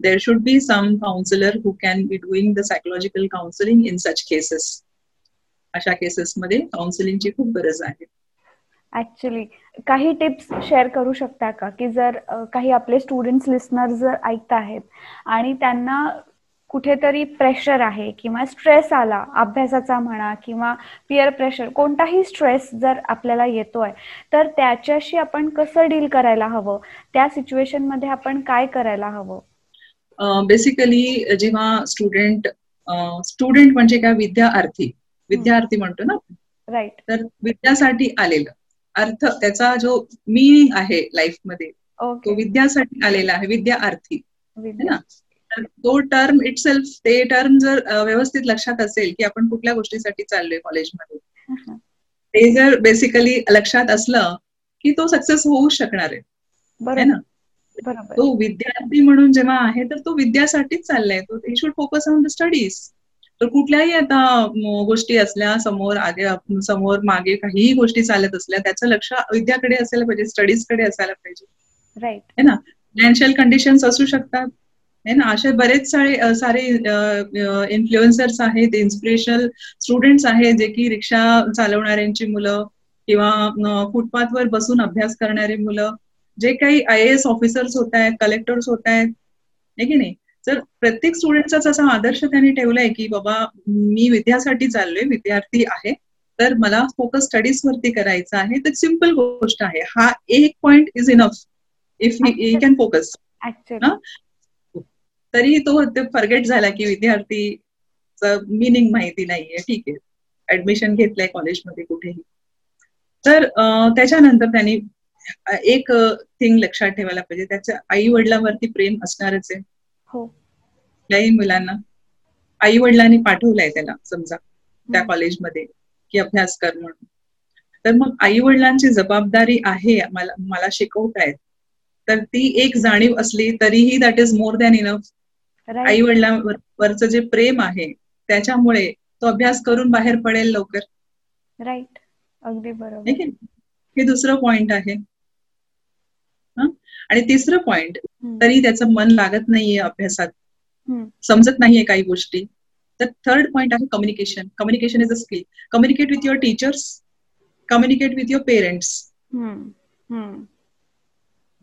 there should be some counsellor who can be doing the psychological counselling in such cases अशा केसेसमध्ये काउन्सिलिंगची खूप गरज आहे. ऍक्च्युली काही टिप्स शेअर करू शकता का? की जर काही आपले स्टुडंट्स लिस्नर जर ऐकत आहेत आणि त्यांना कुठेतरी प्रेशर आहे किंवा स्ट्रेस आला अभ्यासाचा म्हणा किंवा पिअर प्रेशर कोणताही स्ट्रेस जर आपल्याला येतोय तर त्याच्याशी आपण कसं डील करायला हवं? त्या सिच्युएशनमध्ये आपण काय करायला हवं? बेसिकली जेव्हा स्टुडंट स्टुडंट म्हणजे काय? विद्यार्थी. विद्यार्थी म्हणतो ना राईट तर विद्यासाठी आलेलं. अर्थ त्याचा जो मीनिंग आहे लाईफमध्ये तो विद्यासाठी आलेला आहे विद्यार्थी. है विद्या ना तर तो टर्म इट सेल्फ ते टर्म जर व्यवस्थित लक्षात असेल की आपण कुठल्या गोष्टीसाठी चाललोय कॉलेजमध्ये ते जर बेसिकली लक्षात असलं की तो सक्सेस होऊ शकणार आहे. बरोबर. ना? बरोबर. तो विद्यार्थी म्हणून जेव्हा आहे तर तो विद्यासाठीच चाललाय. तो he should focus on the studies तर कुठल्याही आता गोष्टी असल्या समोर आगे समोर मागे काहीही गोष्टी चालत असल्या त्याचं लक्ष विद्याकडे असायला पाहिजे स्टडीजकडे असायला पाहिजे. राईट है ना? फायनान्शियल कंडिशन्स असू शकतात. है ना? असे बरेच सारे सारे इन्फ्लुएन्सर्स आहेत इन्स्पिरेशनल स्टुडंट्स आहेत जे की रिक्षा चालवणाऱ्यांची मुलं किंवा फुटपाथवर बसून अभ्यास करणारी मुलं जे काही आय एस ऑफिसर्स होत आहेत कलेक्टर्स होत आहेत है की नाही? तर प्रत्येक स्टुडंटचाच असा आदर्श त्यांनी ठेवलाय की बाबा मी विद्यासाठी चाललोय विद्यार्थी आहे तर मला फोकस स्टडीज वरती करायचा आहे तर सिंपल गोष्ट आहे. हा एक point is enough if he can focus तरी तो फॉरगेट झाला की विद्यार्थीचं मिनिंग माहिती नाहीये. ठीक आहे. ऍडमिशन घेतलंय कॉलेजमध्ये कुठेही. तर त्याच्यानंतर त्यांनी एक थिंग लक्षात ठेवायला पाहिजे. त्याच्या आई वडिलांवरती प्रेम असणारच आहे. हो. कुठल्याही मुलांना आई वडिलांनी पाठवलंय त्याला समजा त्या. कॉलेजमध्ये की अभ्यास कर म्हणून. तर मग आई वडिलांची जबाबदारी आहे मला मला शिकवतायत. तर ती एक जाणीव असली तरीही that is more than enough आई वडिलांवरचं जे प्रेम आहे त्याच्यामुळे तो अभ्यास करून बाहेर पडेल लवकर. राईट अगदी बरोबर? हे दुसरं पॉइंट आहे? आणि तिसरं पॉइंट. तरी त्याचं मन लागत नाहीये अभ्यासात. समजत नाहीये काही गोष्टी. तर थर्ड पॉइंट आहे communication communication is a skill communicate with your teachers communicate with your parents.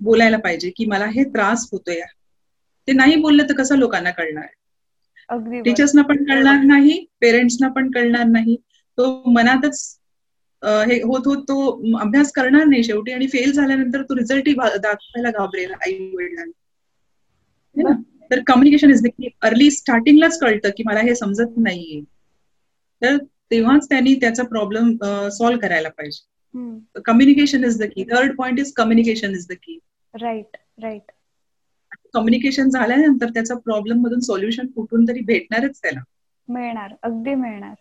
बोलायला पाहिजे की मला हे त्रास होतोय. ते नाही बोललं तर कसं लोकांना कळणार? टीचर्सना पण कळणार नाही पेरेंट्सना पण कळणार नाही. तो मनातच हे होत होत तो अभ्यास करणार नाही शेवटी आणि फेल झाल्यानंतर तो रिझल्टही दाखवायला घाबरेल आई वडिलांना? तर communication is the key early स्टार्टिंगलाच कळतं की मला हे समजत नाहीये. तर तेव्हाच त्यांनी त्याचा प्रॉब्लेम सॉल्व्ह करायला पाहिजे. Communication is the key third point is communication is the key right right communication झाल्यानंतर त्याचा प्रॉब्लेम मधून सोल्युशन कुठून तरी भेटणारच त्याला. मिळणार अगदी मिळणार.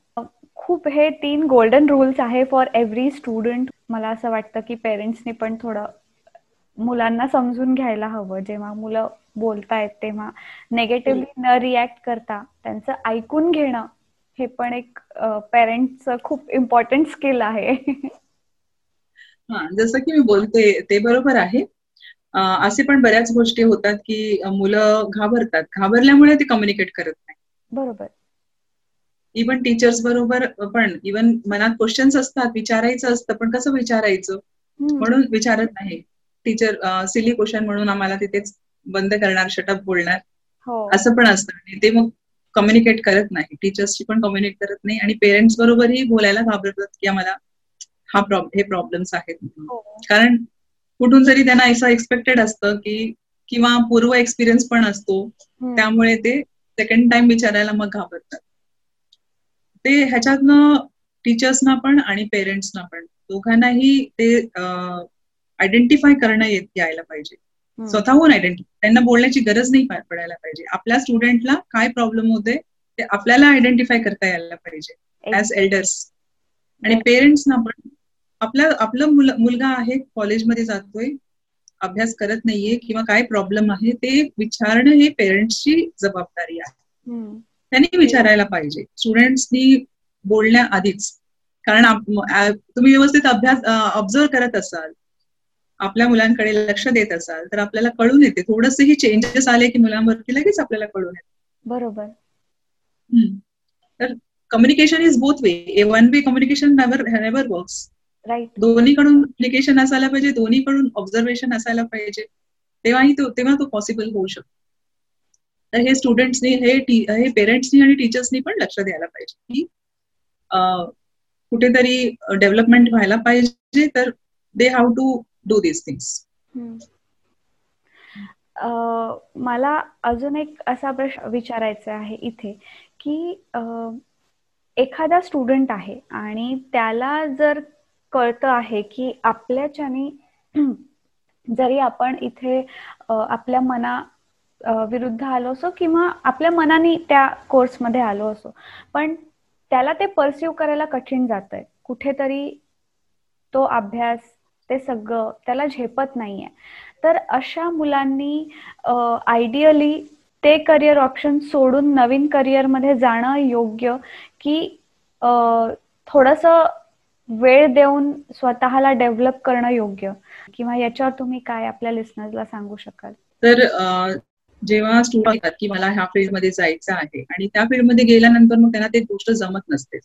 खूप हे तीन गोल्डन रूल्स आहे फॉर एव्हरी स्टुडंट मला असं वाटतं की पेरेंट्सनी पण थोडं मुलांना समजून घ्यायला हवं. जेव्हा मुलं बोलतायत तेव्हा नेगेटिव्हली न रिॲक्ट करता त्यांचं ऐकून घेणं हे पण एक पेरेंट्सचं खूप इम्पॉर्टंट स्किल आहे. हा जसं की मी बोलते ते बरोबर आहे. असे पण बऱ्याच गोष्टी होतात की मुलं घाबरतात. घाबरल्यामुळे ते कम्युनिकेट करत नाही. बरोबर. इवन टीचर्स बरोबर पण इवन मनात क्वेश्चन्स असतात विचारायचं असतं पण कसं विचारायचं. म्हणून विचारत नाही. टीचर सिली क्वेश्चन म्हणून आम्हाला तिथेच बंद करणार शटअप बोलणार. हो. असं पण असतं. आणि ते मग कम्युनिकेट करत नाही. टीचर्सशी पण कम्युनिकेट करत नाही. आणि पेरेंट्स बरोबरही बोलायला घाबरतात की आम्हाला हा प्रॉब हे प्रॉब्लेम्स आहेत. हो. कारण कुठून तरी त्यांना असं एक्सपेक्टेड असतं की किंवा पूर्व एक्सपिरियन्स पण असतो. त्यामुळे ते सेकंड टाइम विचारायला मग घाबरतात. ते ह्याच्यातनं टीचर्सना पण आणि पेरेंट्सना पण दोघांनाही ते आयडेंटिफाय करणं येत यायला पाहिजे. स्वतःहून आयडेंटिफाय त्यांना बोलण्याची गरज नाही पडायला पाहिजे आपल्या स्टुडंटला काय प्रॉब्लेम होते ते आपल्याला आयडेंटिफाय करता यायला पाहिजे ऍज एल्डर्स आणि बरं. पेरेंट्सना पण आपलं मुल- मुलगा आहे कॉलेजमध्ये जातोय अभ्यास करत नाहीये किंवा काय प्रॉब्लेम आहे ते विचारणं हे पेरेंट्सची जबाबदारी आहे. त्यांनी विचारायला पाहिजे. स्टुडंट्सनी बोलण्याआधीच. कारण तुम्ही व्यवस्थित अभ्यास ऑब्झर्व करत असाल आपल्या मुलांकडे लक्ष देत असाल तर आपल्याला कळून येते. थोडंसंही चेंजेस आले की मुलांवरती लगेच आपल्याला कळून येते. बरोबर. तर communication is both way one way communication never works right दोन्हीकडून कम्युनिकेशन असायला पाहिजे दोन्हीकडून ऑब्झर्वेशन असायला पाहिजे. तेव्हाही तो तेव्हा तो पॉसिबल होऊ शकतो. तर हे स्टुडंट्सनी हे हे पेरेंट्सनी आणि टीचर्सनी पण लक्ष द्यायला पाहिजे की कुठेतरी डेव्हलपमेंट व्हायला पाहिजे तर they have to do this things मला अजून एक असा प्रश्न विचारायचा आहे इथे की एखादा स्टुडंट आहे आणि त्याला जर कळतं आहे की आपल्याच्याने जरी आपण इथे आपल्या मना विरुद्ध आलो असो किंवा आपल्या मनाने त्या कोर्समध्ये आलो असो. पण त्याला ते परसिव्ह करायला कठीण जातंय. कुठेतरी तो अभ्यास ते सगळं त्याला झेपत नाहीये. तर अशा मुलांनी आयडियली ते करिअर ऑप्शन सोडून नवीन करिअरमध्ये जाणं योग्य की थोडस वेळ देऊन स्वतःला डेव्हलप करणं योग्य? किंवा याच्यावर तुम्ही काय आपल्या लिस्नर्सला सांगू शकाल? तर जेव्हा स्टुडंट येतात की मला ह्या फील्डमध्ये जायचं आहे आणि त्या फील्डमध्ये गेल्यानंतर मग त्यांना ते गोष्ट जमत नसते.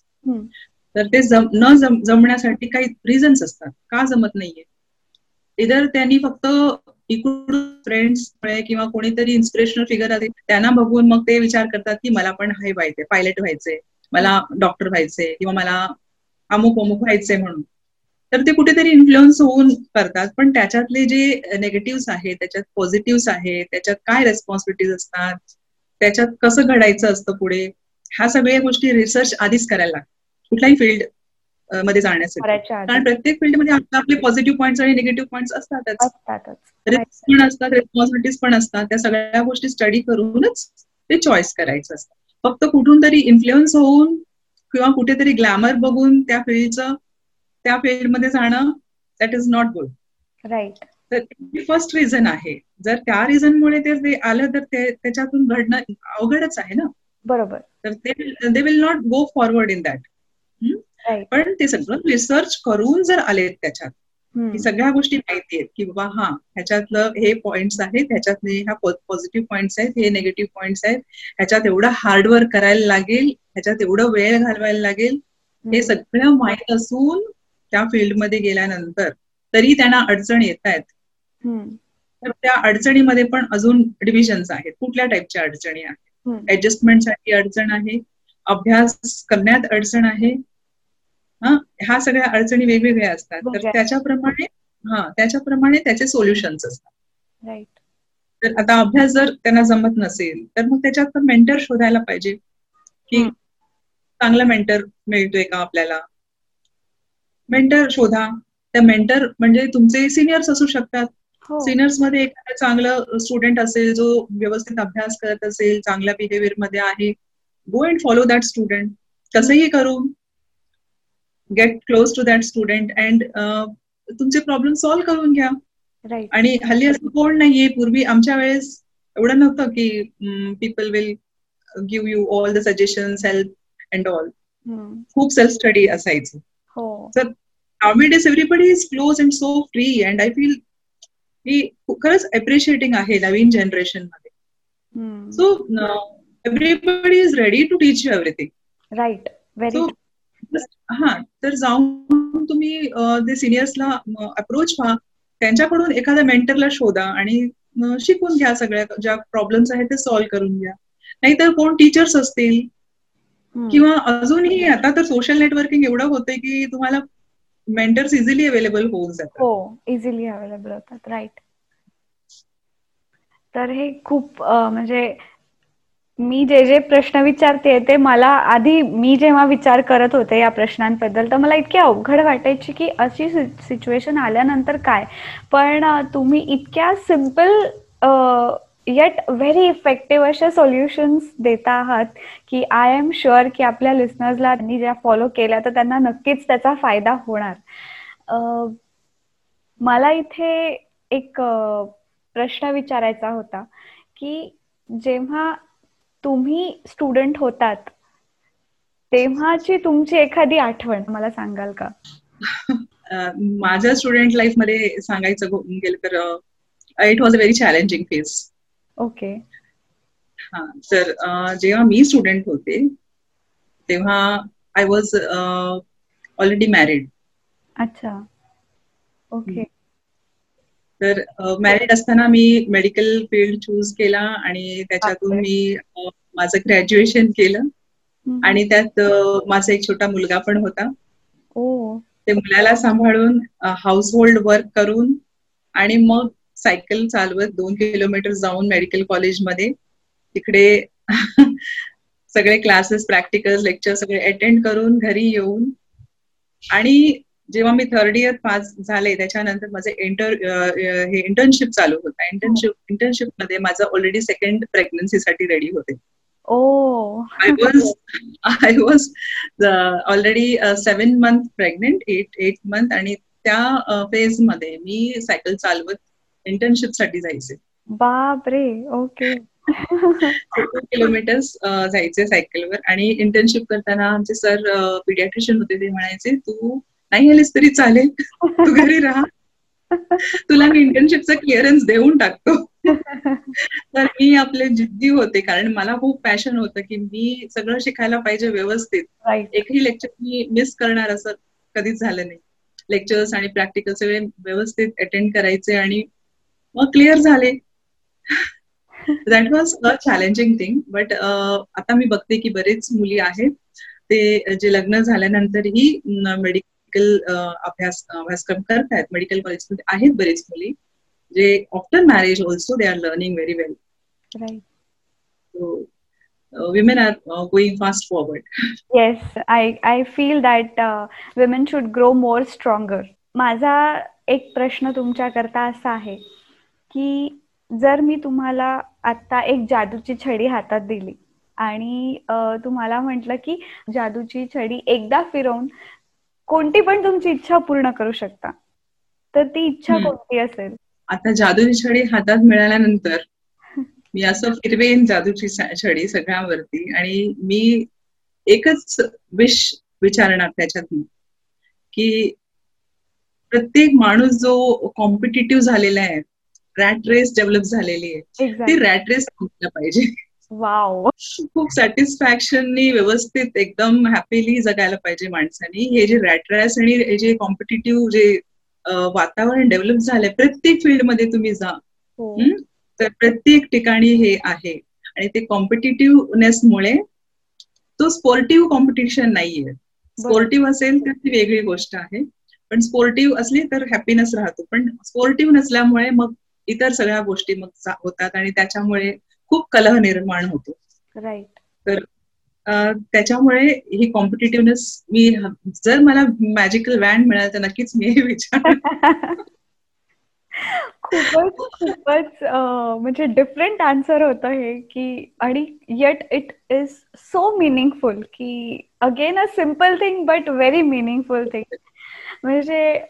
तर ते जम न जम- जमण्यासाठी काही रिझन्स असतात. का जमत नाहीये? इधर त्यांनी फक्त इकडून फ्रेंड्स किंवा कोणीतरी इन्स्पिरेशनल फिगर आहे त्यांना बघून मग ते विचार करतात की मला पण हे व्हायचंय पायलट व्हायचंय मला डॉक्टर व्हायचंय किंवा मला अमुक अमुक व्हायचंय म्हणून. तर ते कुठेतरी इन्फ्लुअन्स होऊन करतात. पण त्याच्यातले जे नेगेटिव्ह आहेत त्याच्यात पॉझिटिव्ह आहेत त्याच्यात काय रेस्पॉन्सिबिलिटीज असतात त्याच्यात कसं घडायचं असतं पुढे ह्या सगळ्या गोष्टी रिसर्च आधीच करायला लागतात. कुठल्याही फील्डमध्ये जाण्यासाठी. कारण प्रत्येक फील्डमध्ये आपले आपले पॉझिटिव्ह पॉईंट्स आणि निगेटिव्ह पॉईंट्स असतातच. रिस्क पण असतात रेस्पॉन्सिबिलिटीज पण असतात. त्या सगळ्या गोष्टी स्टडी करूनच ते चॉईस करायचं असतं. फक्त कुठून तरी इन्फ्लुअन्स होऊन किंवा कुठेतरी ग्लॅमर बघून त्या फील्डचं त्या फील्डमध्ये जाणं that is not good right तर फर्स्ट रिझन आहे. जर त्या रिझनमुळे ते ते आलं तर ते त्याच्यातून घडणं अवघडच आहे ना. बरोबर. तर ते they will not go forward in that पण ते सगळं रिसर्च करून जर आलेत त्याच्यात की सगळ्या गोष्टी माहिती आहेत की बाबा हा ह्याच्यातलं हे पॉइंट्स आहेत ह्याच्यातले ह्या पॉझिटिव्ह पॉइंट्स आहेत हे निगेटिव्ह पॉइंट्स आहेत ह्याच्यात एवढं हार्डवर्क करायला लागेल ह्याच्यात एवढं वेळ घालवायला लागेल हे सगळं माहीत असून त्या फील्डमध्ये गेल्यानंतर तरी त्यांना अडचण येत आहेत. तर त्या अडचणीमध्ये पण अजून डिव्हिजन्स आहेत. कुठल्या टाईपच्या अडचणी आहेत? ऍडजस्टमेंटसाठी अडचण आहे अभ्यास करण्यात अडचण आहे. ह्या सगळ्या अडचणी वेगवेगळ्या असतात. तर त्याच्याप्रमाणे हा त्याच्याप्रमाणे त्याचे सोल्युशन्स असतात. राईट तर आता अभ्यास जर त्यांना जमत नसेल तर मग त्याच्यात मेंटर शोधायला पाहिजे. की चांगला मेंटर मिळतोय का आपल्याला? मेंटर शोधा. त्या मेंटर म्हणजे तुमचे सिनियर्स असू शकतात. सिनियर्समध्ये एखादा चांगलं स्टुडंट असेल जो व्यवस्थित अभ्यास करत असेल चांगल्या बिहेवियरमध्ये आहे go and follow that student कसंही करून get close to that student and तुमचे प्रॉब्लेम सॉल्व्ह करून घ्या. आणि हल्ली असं कोण नाहीये. पूर्वी आमच्या वेळेस एवढं नव्हतं की people will give you all the suggestions help and all खूप सेल्फ स्टडी असायचं. तर nowadays everybody is close and so free and I feel ही खरंच अप्रिशिएटिंग आहे नवीन जनरेशनमध्ये. So everybody is ready to teach you everything right very हा तर जाऊन तुम्ही ते सिनियर्सला अप्रोच व्हा त्यांच्याकडून एखाद्या मेंटरला शोधा आणि शिकून घ्या सगळ्या ज्या प्रॉब्लेम्स आहेत ते सॉल्व्ह करून घ्या. नाहीतर कोण टीचर्स असतील किंवा अजूनही आता तर सोशल नेटवर्किंग एवढं होतंय की तुम्हाला मेंटर्स इझिली अवेलेबल होऊन जातात. हो इझिली अवेलेबल होतात राईट तर हे खूप म्हणजे मी जे जे प्रश्न विचारते ते मला आधी मी जेव्हा विचार करत होते या प्रश्नांबद्दल तर मला इतकी अवघड वाटायची की अशी सिच्युएशन आल्यानंतर काय? पण तुम्ही इतक्या सिंपल येट व्हेरी इफेक्टिव्ह अशा सोल्युशन्स देता आहात की आय एम शुअर की आपल्या लिस्नर्सला त्यांनी ज्या फॉलो केल्या तर त्यांना नक्कीच त्याचा फायदा होणार. मला इथे एक प्रश्न विचारायचा होता की जेव्हा तुम्ही स्टुडंट होतात तेव्हाची तुमची एखादी आठवण मला सांगाल का? माझ्या स्टुडंट लाईफमध्ये सांगायचं गेलं तर it was a very challenging phase okay हा तर जेव्हा मी स्टुडंट होते तेव्हा आय वॉज ऑलरेडी मॅरिड अच्छा. ओके तर मॅरिड असताना मी मेडिकल फील्ड चूज केला आणि त्याच्यातून मी माझं ग्रॅज्युएशन केलं. आणि त्यात माझा एक छोटा मुलगा पण होता. ते मुलाला सांभाळून हाऊस होल्ड वर्क करून आणि मग सायकल चालवत दोन किलोमीटर जाऊन मेडिकल कॉलेजमध्ये तिकडे सगळे क्लासेस प्रॅक्टिकल लेक्चर सगळे अटेंड करून घरी येऊन. आणि जेव्हा मी थर्ड इयर पास झाले त्याच्यानंतर माझे इंटर हे इंटर्नशिप चालू होता. इंटर्नशिप इंटर्नशिपमध्ये माझं ऑलरेडी सेकंड प्रेग्नन्सीसाठी रेडी होते. I was I was already seven month pregnant eight eight month आणि त्या फेजमध्ये मी सायकल चालवत इंटर्नशिपसाठी जायचे. बापरे ओके. टू किलोमीटर्स जायचे सायकलवर आणि इंटर्नशिप करताना आमचे सर पिडियाट्रिशियन होते ते म्हणायचे तू नाही आलीस तरी चालेल. तू घरी राहा. तुला मी इंटर्नशिपचा क्लिअरन्स देऊन टाकतो. तर मी आपले जिद्दी होते कारण मला खूप पॅशन होतं की मी सगळं शिकायला पाहिजे व्यवस्थित. एकही लेक्चर मी मिस करणार असं कधीच झालं नाही. लेक्चर्स आणि प्रॅक्टिकल सगळे व्यवस्थित अटेंड करायचे आणि मग क्लिअर झाले. That was a challenging thing but आता मी बघते की बरेच मुली आहेत ते जे लग्न झाल्यानंतरही मेडिकल अभ्यास अभ्यासक्रम करतायत. मेडिकल कॉलेजमध्ये आहेत बरेच मुली जे after marriage also they are learning very well women are uh, going fast forward. Yes i i feel that uh, women should grow more stronger. माझा एक प्रश्न तुमच्या करता असा आहे. की जर मी तुम्हाला आता एक जादूची छडी हातात दिली आणि तुम्हाला म्हटलं की जादूची छडी एकदा फिरवून कोणती पण तुमची इच्छा पूर्ण करू शकता तर ती इच्छा कोणती असेल? आता जादूची छडी हातात मिळाल्यानंतर मी असं फिरवेन जादूची छडी सगळ्यावरती आणि मी एकच विश विचारणार त्याच्यातून की प्रत्येक माणूस जो कॉम्पिटेटिव्ह झालेला आहे रॅट रेस डेव्हलप झालेली आहे. ती रॅट रेस थांबलं पाहिजे? वाव खूप सॅटिस्फॅक्शननी व्यवस्थित एकदम हॅपीली जगायला पाहिजे माणसानी. हे जे रॅट रेस आणि हे जे कॉम्पिटेटिव्ह जे वातावरण डेव्हलप झालंय प्रत्येक फील्डमध्ये तुम्ही जा. तर प्रत्येक ठिकाणी हे आहे. आणि ते कॉम्पिटेटिव्हनेसमुळे तो स्पोर्टिव्ह कॉम्पिटिशन नाहीये. स्पोर्टिव्ह असेल तर ती वेगळी गोष्ट आहे. पण स्पोर्टिव्ह असली तर हॅपीनेस राहतो. पण स्पोर्टिव्ह नसल्यामुळे मग इतर सगळ्या गोष्टी मग होतात आणि त्याच्यामुळे खूप कलह निर्माण होतो. राईट तर त्याच्यामुळे ही कॉम्पिटेटिव्हनेस मी जर मला मॅजिकल वॅन मिळाल तर नक्कीच मी हे विचार खूपच खूपच म्हणजे डिफरंट आन्सर होतं हे की आणि yet it is so meaningful की again a simple thing but very meaningful thing म्हणजे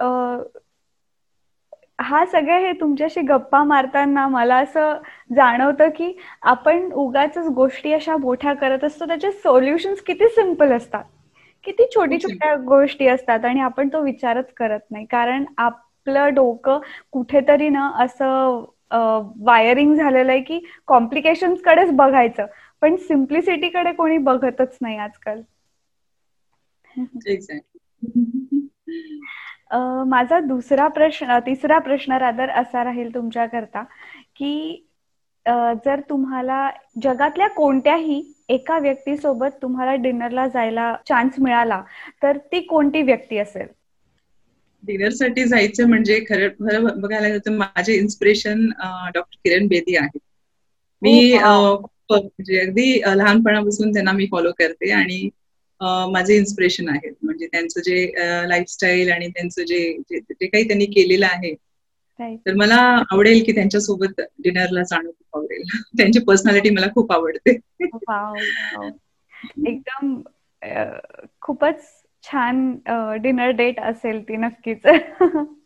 हा सगळं हे तुमच्याशी गप्पा मारताना मला असं जाणवतं की आपण उगाच गोष्टी अशा मोठ्या करत असतो त्याचे सोल्युशन्स किती सिंपल असतात. किती छोटी छोट्या गोष्टी असतात आणि आपण तो विचारच करत नाही. कारण आपलं डोकं कुठेतरी ना असं वायरिंग झालेलं आहे की कॉम्प्लिकेशन्स कडेच बघायचं. पण सिम्प्लिसिटीकडे कोणी बघतच नाही आजकाल. माझा दुसरा प्रश्न तिसरा प्रश्न रादर असा राहील तुमच्याकरता की जर तुम्हाला जगातल्या कोणत्याही एका व्यक्तीसोबत तुम्हाला डिनरला जायला चान्स मिळाला तर ती कोणती व्यक्ती असेल? डिनरसाठी जायचं म्हणजे खरं खरं बघायला गेलं तर माझे इन्स्पिरेशन डॉक्टर किरण बेदी आहे मी म्हणजे अगदी लहानपणापासून त्यांना मी फॉलो करते आणि माझे इन्स्पिरेशन आहेत. म्हणजे त्यांचं जे लाईफस्टाईल आणि त्यांचं जे जे काही त्यांनी केलेलं आहे. तर मला आवडेल की त्यांच्यासोबत डिनरला जाणं खूप आवडेल. त्यांची पर्सनॅलिटी मला खूप आवडते. एकदम खूपच छान डिनर डेट असेल ती नक्कीच.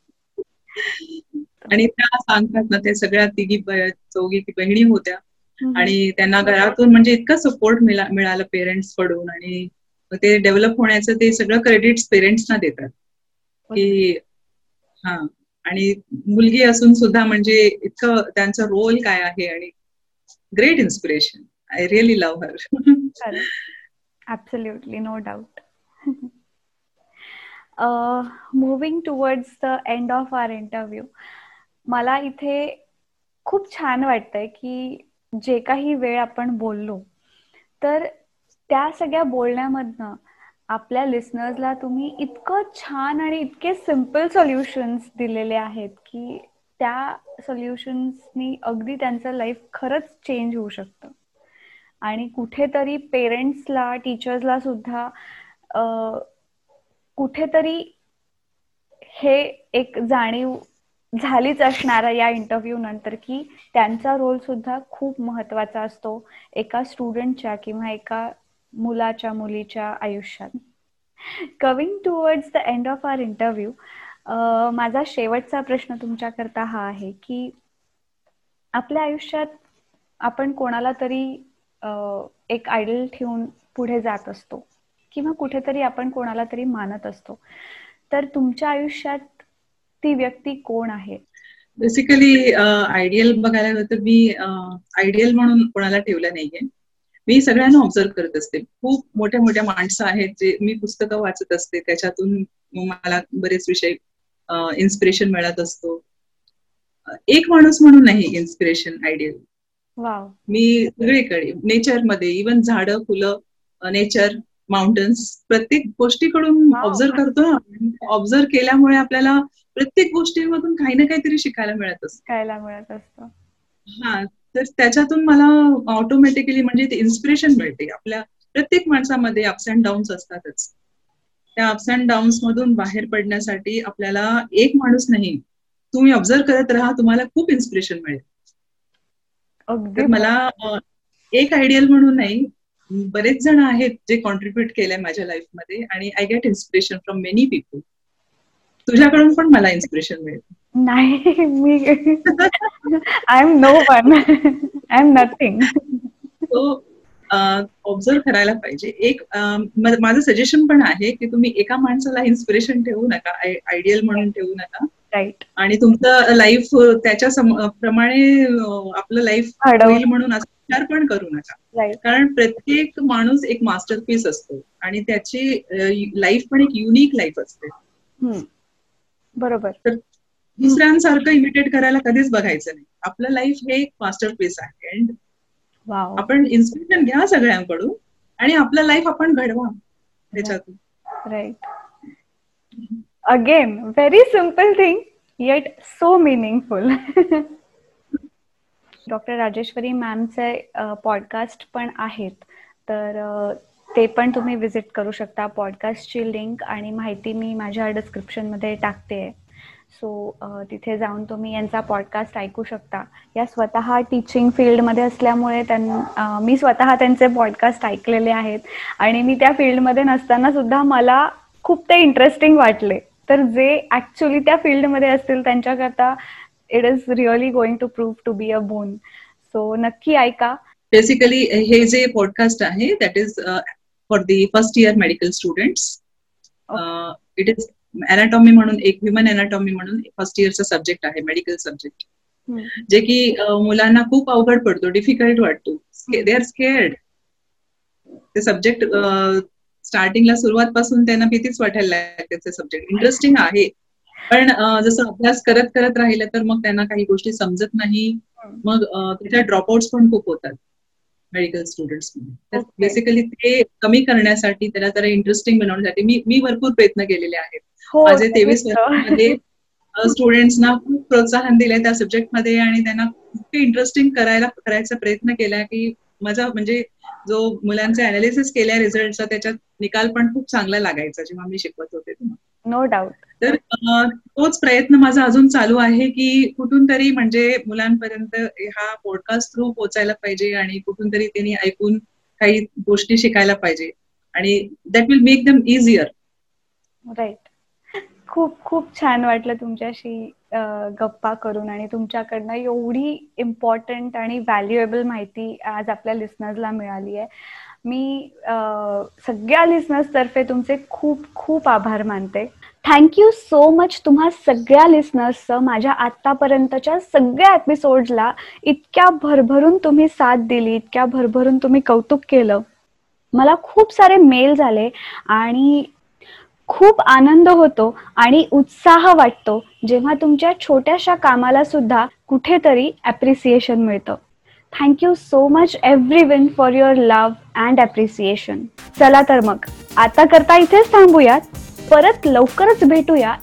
आणि त्या सांगतात ना त्या सगळ्या तिघी चौघी बहिणी होत्या. आणि त्यांना घरातून म्हणजे इतका सपोर्ट मिळाला पेरेंट्सकडून. आणि ते डेव्हलप होण्याचं ते सगळं क्रेडिट पेरेंट्सना देतात. की हा. आणि मुलगी असून सुद्धा म्हणजे इतकं त्यांचा रोल काय आहे आणि great inspiration I really love her absolutely no doubt moving towards the end of our interview मला इथे खूप छान वाटतंय की जे काही वेळ आपण बोललो तर त्या सगळ्या बोलण्यामधनं आपल्या लिस्नर्सला तुम्ही इतकं छान आणि इतके सिंपल सोल्युशन्स दिलेले आहेत की त्या सोल्युशन्सनी अगदी त्यांचं लाईफ खरंच चेंज होऊ शकतं. आणि कुठेतरी पेरेंट्सला टीचर्सला सुद्धा कुठेतरी हे एक जाणीव झालीच असणार या इंटरव्ह्यू नंतर की त्यांचा रोल सुद्धा खूप महत्त्वाचा असतो. एका स्टुडंटच्या किंवा एका मुलाच्या मुलीच्या आयुष्यात. Coming towards the end of our interview माझा शेवटचा प्रश्न तुमच्याकरता हा आहे की आपल्या आयुष्यात आपण कोणाला तरी एक आयडल ठेवून पुढे जात असतो किंवा कुठेतरी आपण कोणाला तरी मानत असतो. तर तुमच्या आयुष्यात ती व्यक्ती कोण आहे? बेसिकली आयडियल बघायला गेलं तर मी आयडियल म्हणून कोणाला ठेवलं नाहीये. मी सगळ्यांना ऑब्झर्व करत असते. खूप मोठ्या मोठ्या माणसं आहेत जे मी पुस्तकं वाचत असते. त्याच्यातून मला बरेच विषय इन्स्पिरेशन मिळत असतो. एक माणूस म्हणून नाही इन्स्पिरेशन आयडियल मी सगळीकडे नेचरमध्ये इवन झाडं फुलं नेचर माउंटन्स प्रत्येक गोष्टीकडून ऑब्झर्व करतो ऑब्झर्व केल्यामुळे आपल्याला प्रत्येक गोष्टीमधून काही ना काहीतरी शिकायला मिळत असतं. मिळत असतं. हा. तर त्याच्यातून मला ऑटोमॅटिकली म्हणजे ते इन्स्पिरेशन मिळते. आपल्या प्रत्येक माणसामध्ये अप्स अँड डाऊन्स असतातच. त्या अप्स अँड डाऊन्स मधून बाहेर पडण्यासाठी आपल्याला एक माणूस नाही तुम्ही ऑब्झर्व करत राहा तुम्हाला खूप इन्स्पिरेशन मिळेल. मला एक आयडियल म्हणून नाही बरेच जण आहेत जे कॉन्ट्रीब्युट केलंय माझ्या लाईफमध्ये आणि I get inspiration from many people तुझ्याकडून पण मला इन्स्पिरेशन मिळेल. नाही मी I am no one I am nothing so observe करायला पाहिजे. एक माझं सजेशन पण आहे की तुम्ही एका माणसाला इन्स्पिरेशन ठेवू नका आयडियल म्हणून ठेवू नका. राईट आणि तुमचं लाईफ त्याच्या प्रमाणे आपलं लाईफ होईल म्हणून असं विचार पण करू नका. कारण प्रत्येक माणूस एक मास्टरपीस असतो आणि त्याची लाईफ पण एक युनिक लाईफ असते. बरोबर. तर दुसऱ्यांसारखं इमिटेट करायला कधीच बघायचं नाही. आपलं लाईफ हे एक मास्टरपीस आहे. अँड आपण इन्स्पिरेशन घ्या सगळ्यांकडून आणि आपलं लाईफ आपण घडवा त्याच्यातून. Right again very simple thing yet so meaningful doctor Rajeshwari मॅमचे podcast पण आहेत. तर ते पण तुम्ही विजिट करू शकता. पॉडकास्टची लिंक आणि माहिती मी माझ्या डिस्क्रिप्शनमध्ये टाकते. सो तिथे जाऊन तुम्ही यांचा पॉडकास्ट ऐकू शकता. या स्वतः टीचिंग फील्डमध्ये असल्यामुळे त्यां मी स्वतः त्यांचे पॉडकास्ट ऐकलेले आहेत. आणि मी त्या फील्डमध्ये नसताना सुद्धा मला खूप ते इंटरेस्टिंग वाटले. तर जे ऍक्च्युली त्या फील्डमध्ये असतील त्यांच्याकरता it is really going to prove to be a boon so नक्की ऐका. बेसिकली हे जे पॉडकास्ट आहे that is for the first year medical students it is anatomy म्हणून एक ह्युमन अनाटॉमी म्हणून फर्स्ट इयरचा सब्जेक्ट आहे मेडिकल सब्जेक्ट जे की मुलांना खूप अवघड पडतो डिफिकल्ट वाटतो. दे आर स्केअर्ड ते सब्जेक्ट स्टार्टिंगला सुरुवात पासून त्यांना भीतीच वाटायला लागते सब्जेक्ट इंटरेस्टिंग आहे. पण जसं अभ्यास करत करत राहिलं तर मग त्यांना काही गोष्टी समजत नाही. मग त्याच्या ड्रॉपआउट पण खूप होतात. मेडिकल स्टुडंट्समध्ये तर बेसिकली ते कमी करण्यासाठी त्याला जरा इंटरेस्टिंग बनवण्यासाठी मी मी भरपूर प्रयत्न केलेले आहेत. हो, माझे तेवीस वर्षांमध्ये स्टुडंट्सना खूप प्रोत्साहन दिलंय त्या सब्जेक्टमध्ये आणि त्यांना खूप इंटरेस्टिंग करायला करायचा प्रयत्न केला की माझा म्हणजे जो मुलांचे अनालिसिस केल्या रिझल्टचा त्याच्यात निकाल पण खूप चांगला लागायचा जेव्हा मी शिकवत होते नो डाऊट तर तोच प्रयत्न माझा अजून चालू आहे की कुठून तरी म्हणजे मुलांपर्यंत हा पॉडकास्ट थ्रू पोहोचायला पाहिजे आणि कुठून तरी त्यांनी ऐकून काही गोष्टी शिकायला पाहिजे. आणि that will make them easier right खूप खूप छान वाटलं तुमच्याशी गप्पा करून आणि तुमच्याकडनं एवढी इम्पॉर्टंट आणि व्हॅल्युएबल माहिती आज आपल्या लिस्नर्सला मिळाली आहे. मी सगळ्या लिस्नर्स तर्फे तुमचे खूप खूप आभार मानते. थँक्यू सो मच तुम्हा सगळ्या लिस्नर्सचं माझ्या आत्तापर्यंतच्या सगळ्या एपिसोडला इतक्या भरभरून तुम्ही साथ दिली इतक्या भरभरून तुम्ही कौतुक केलं. मला खूप सारे मेल झाले आणि खूप आनंद होतो आणि उत्साह वाटतो जेव्हा तुमच्या छोट्याशा कामाला सुद्धा कुठेतरी अप्रिसिएशन मिळतं. Thank you so much everyone for your love and appreciation चला तर मग आता करता इथेच थांबूयात. परत लवकरच भेटूया.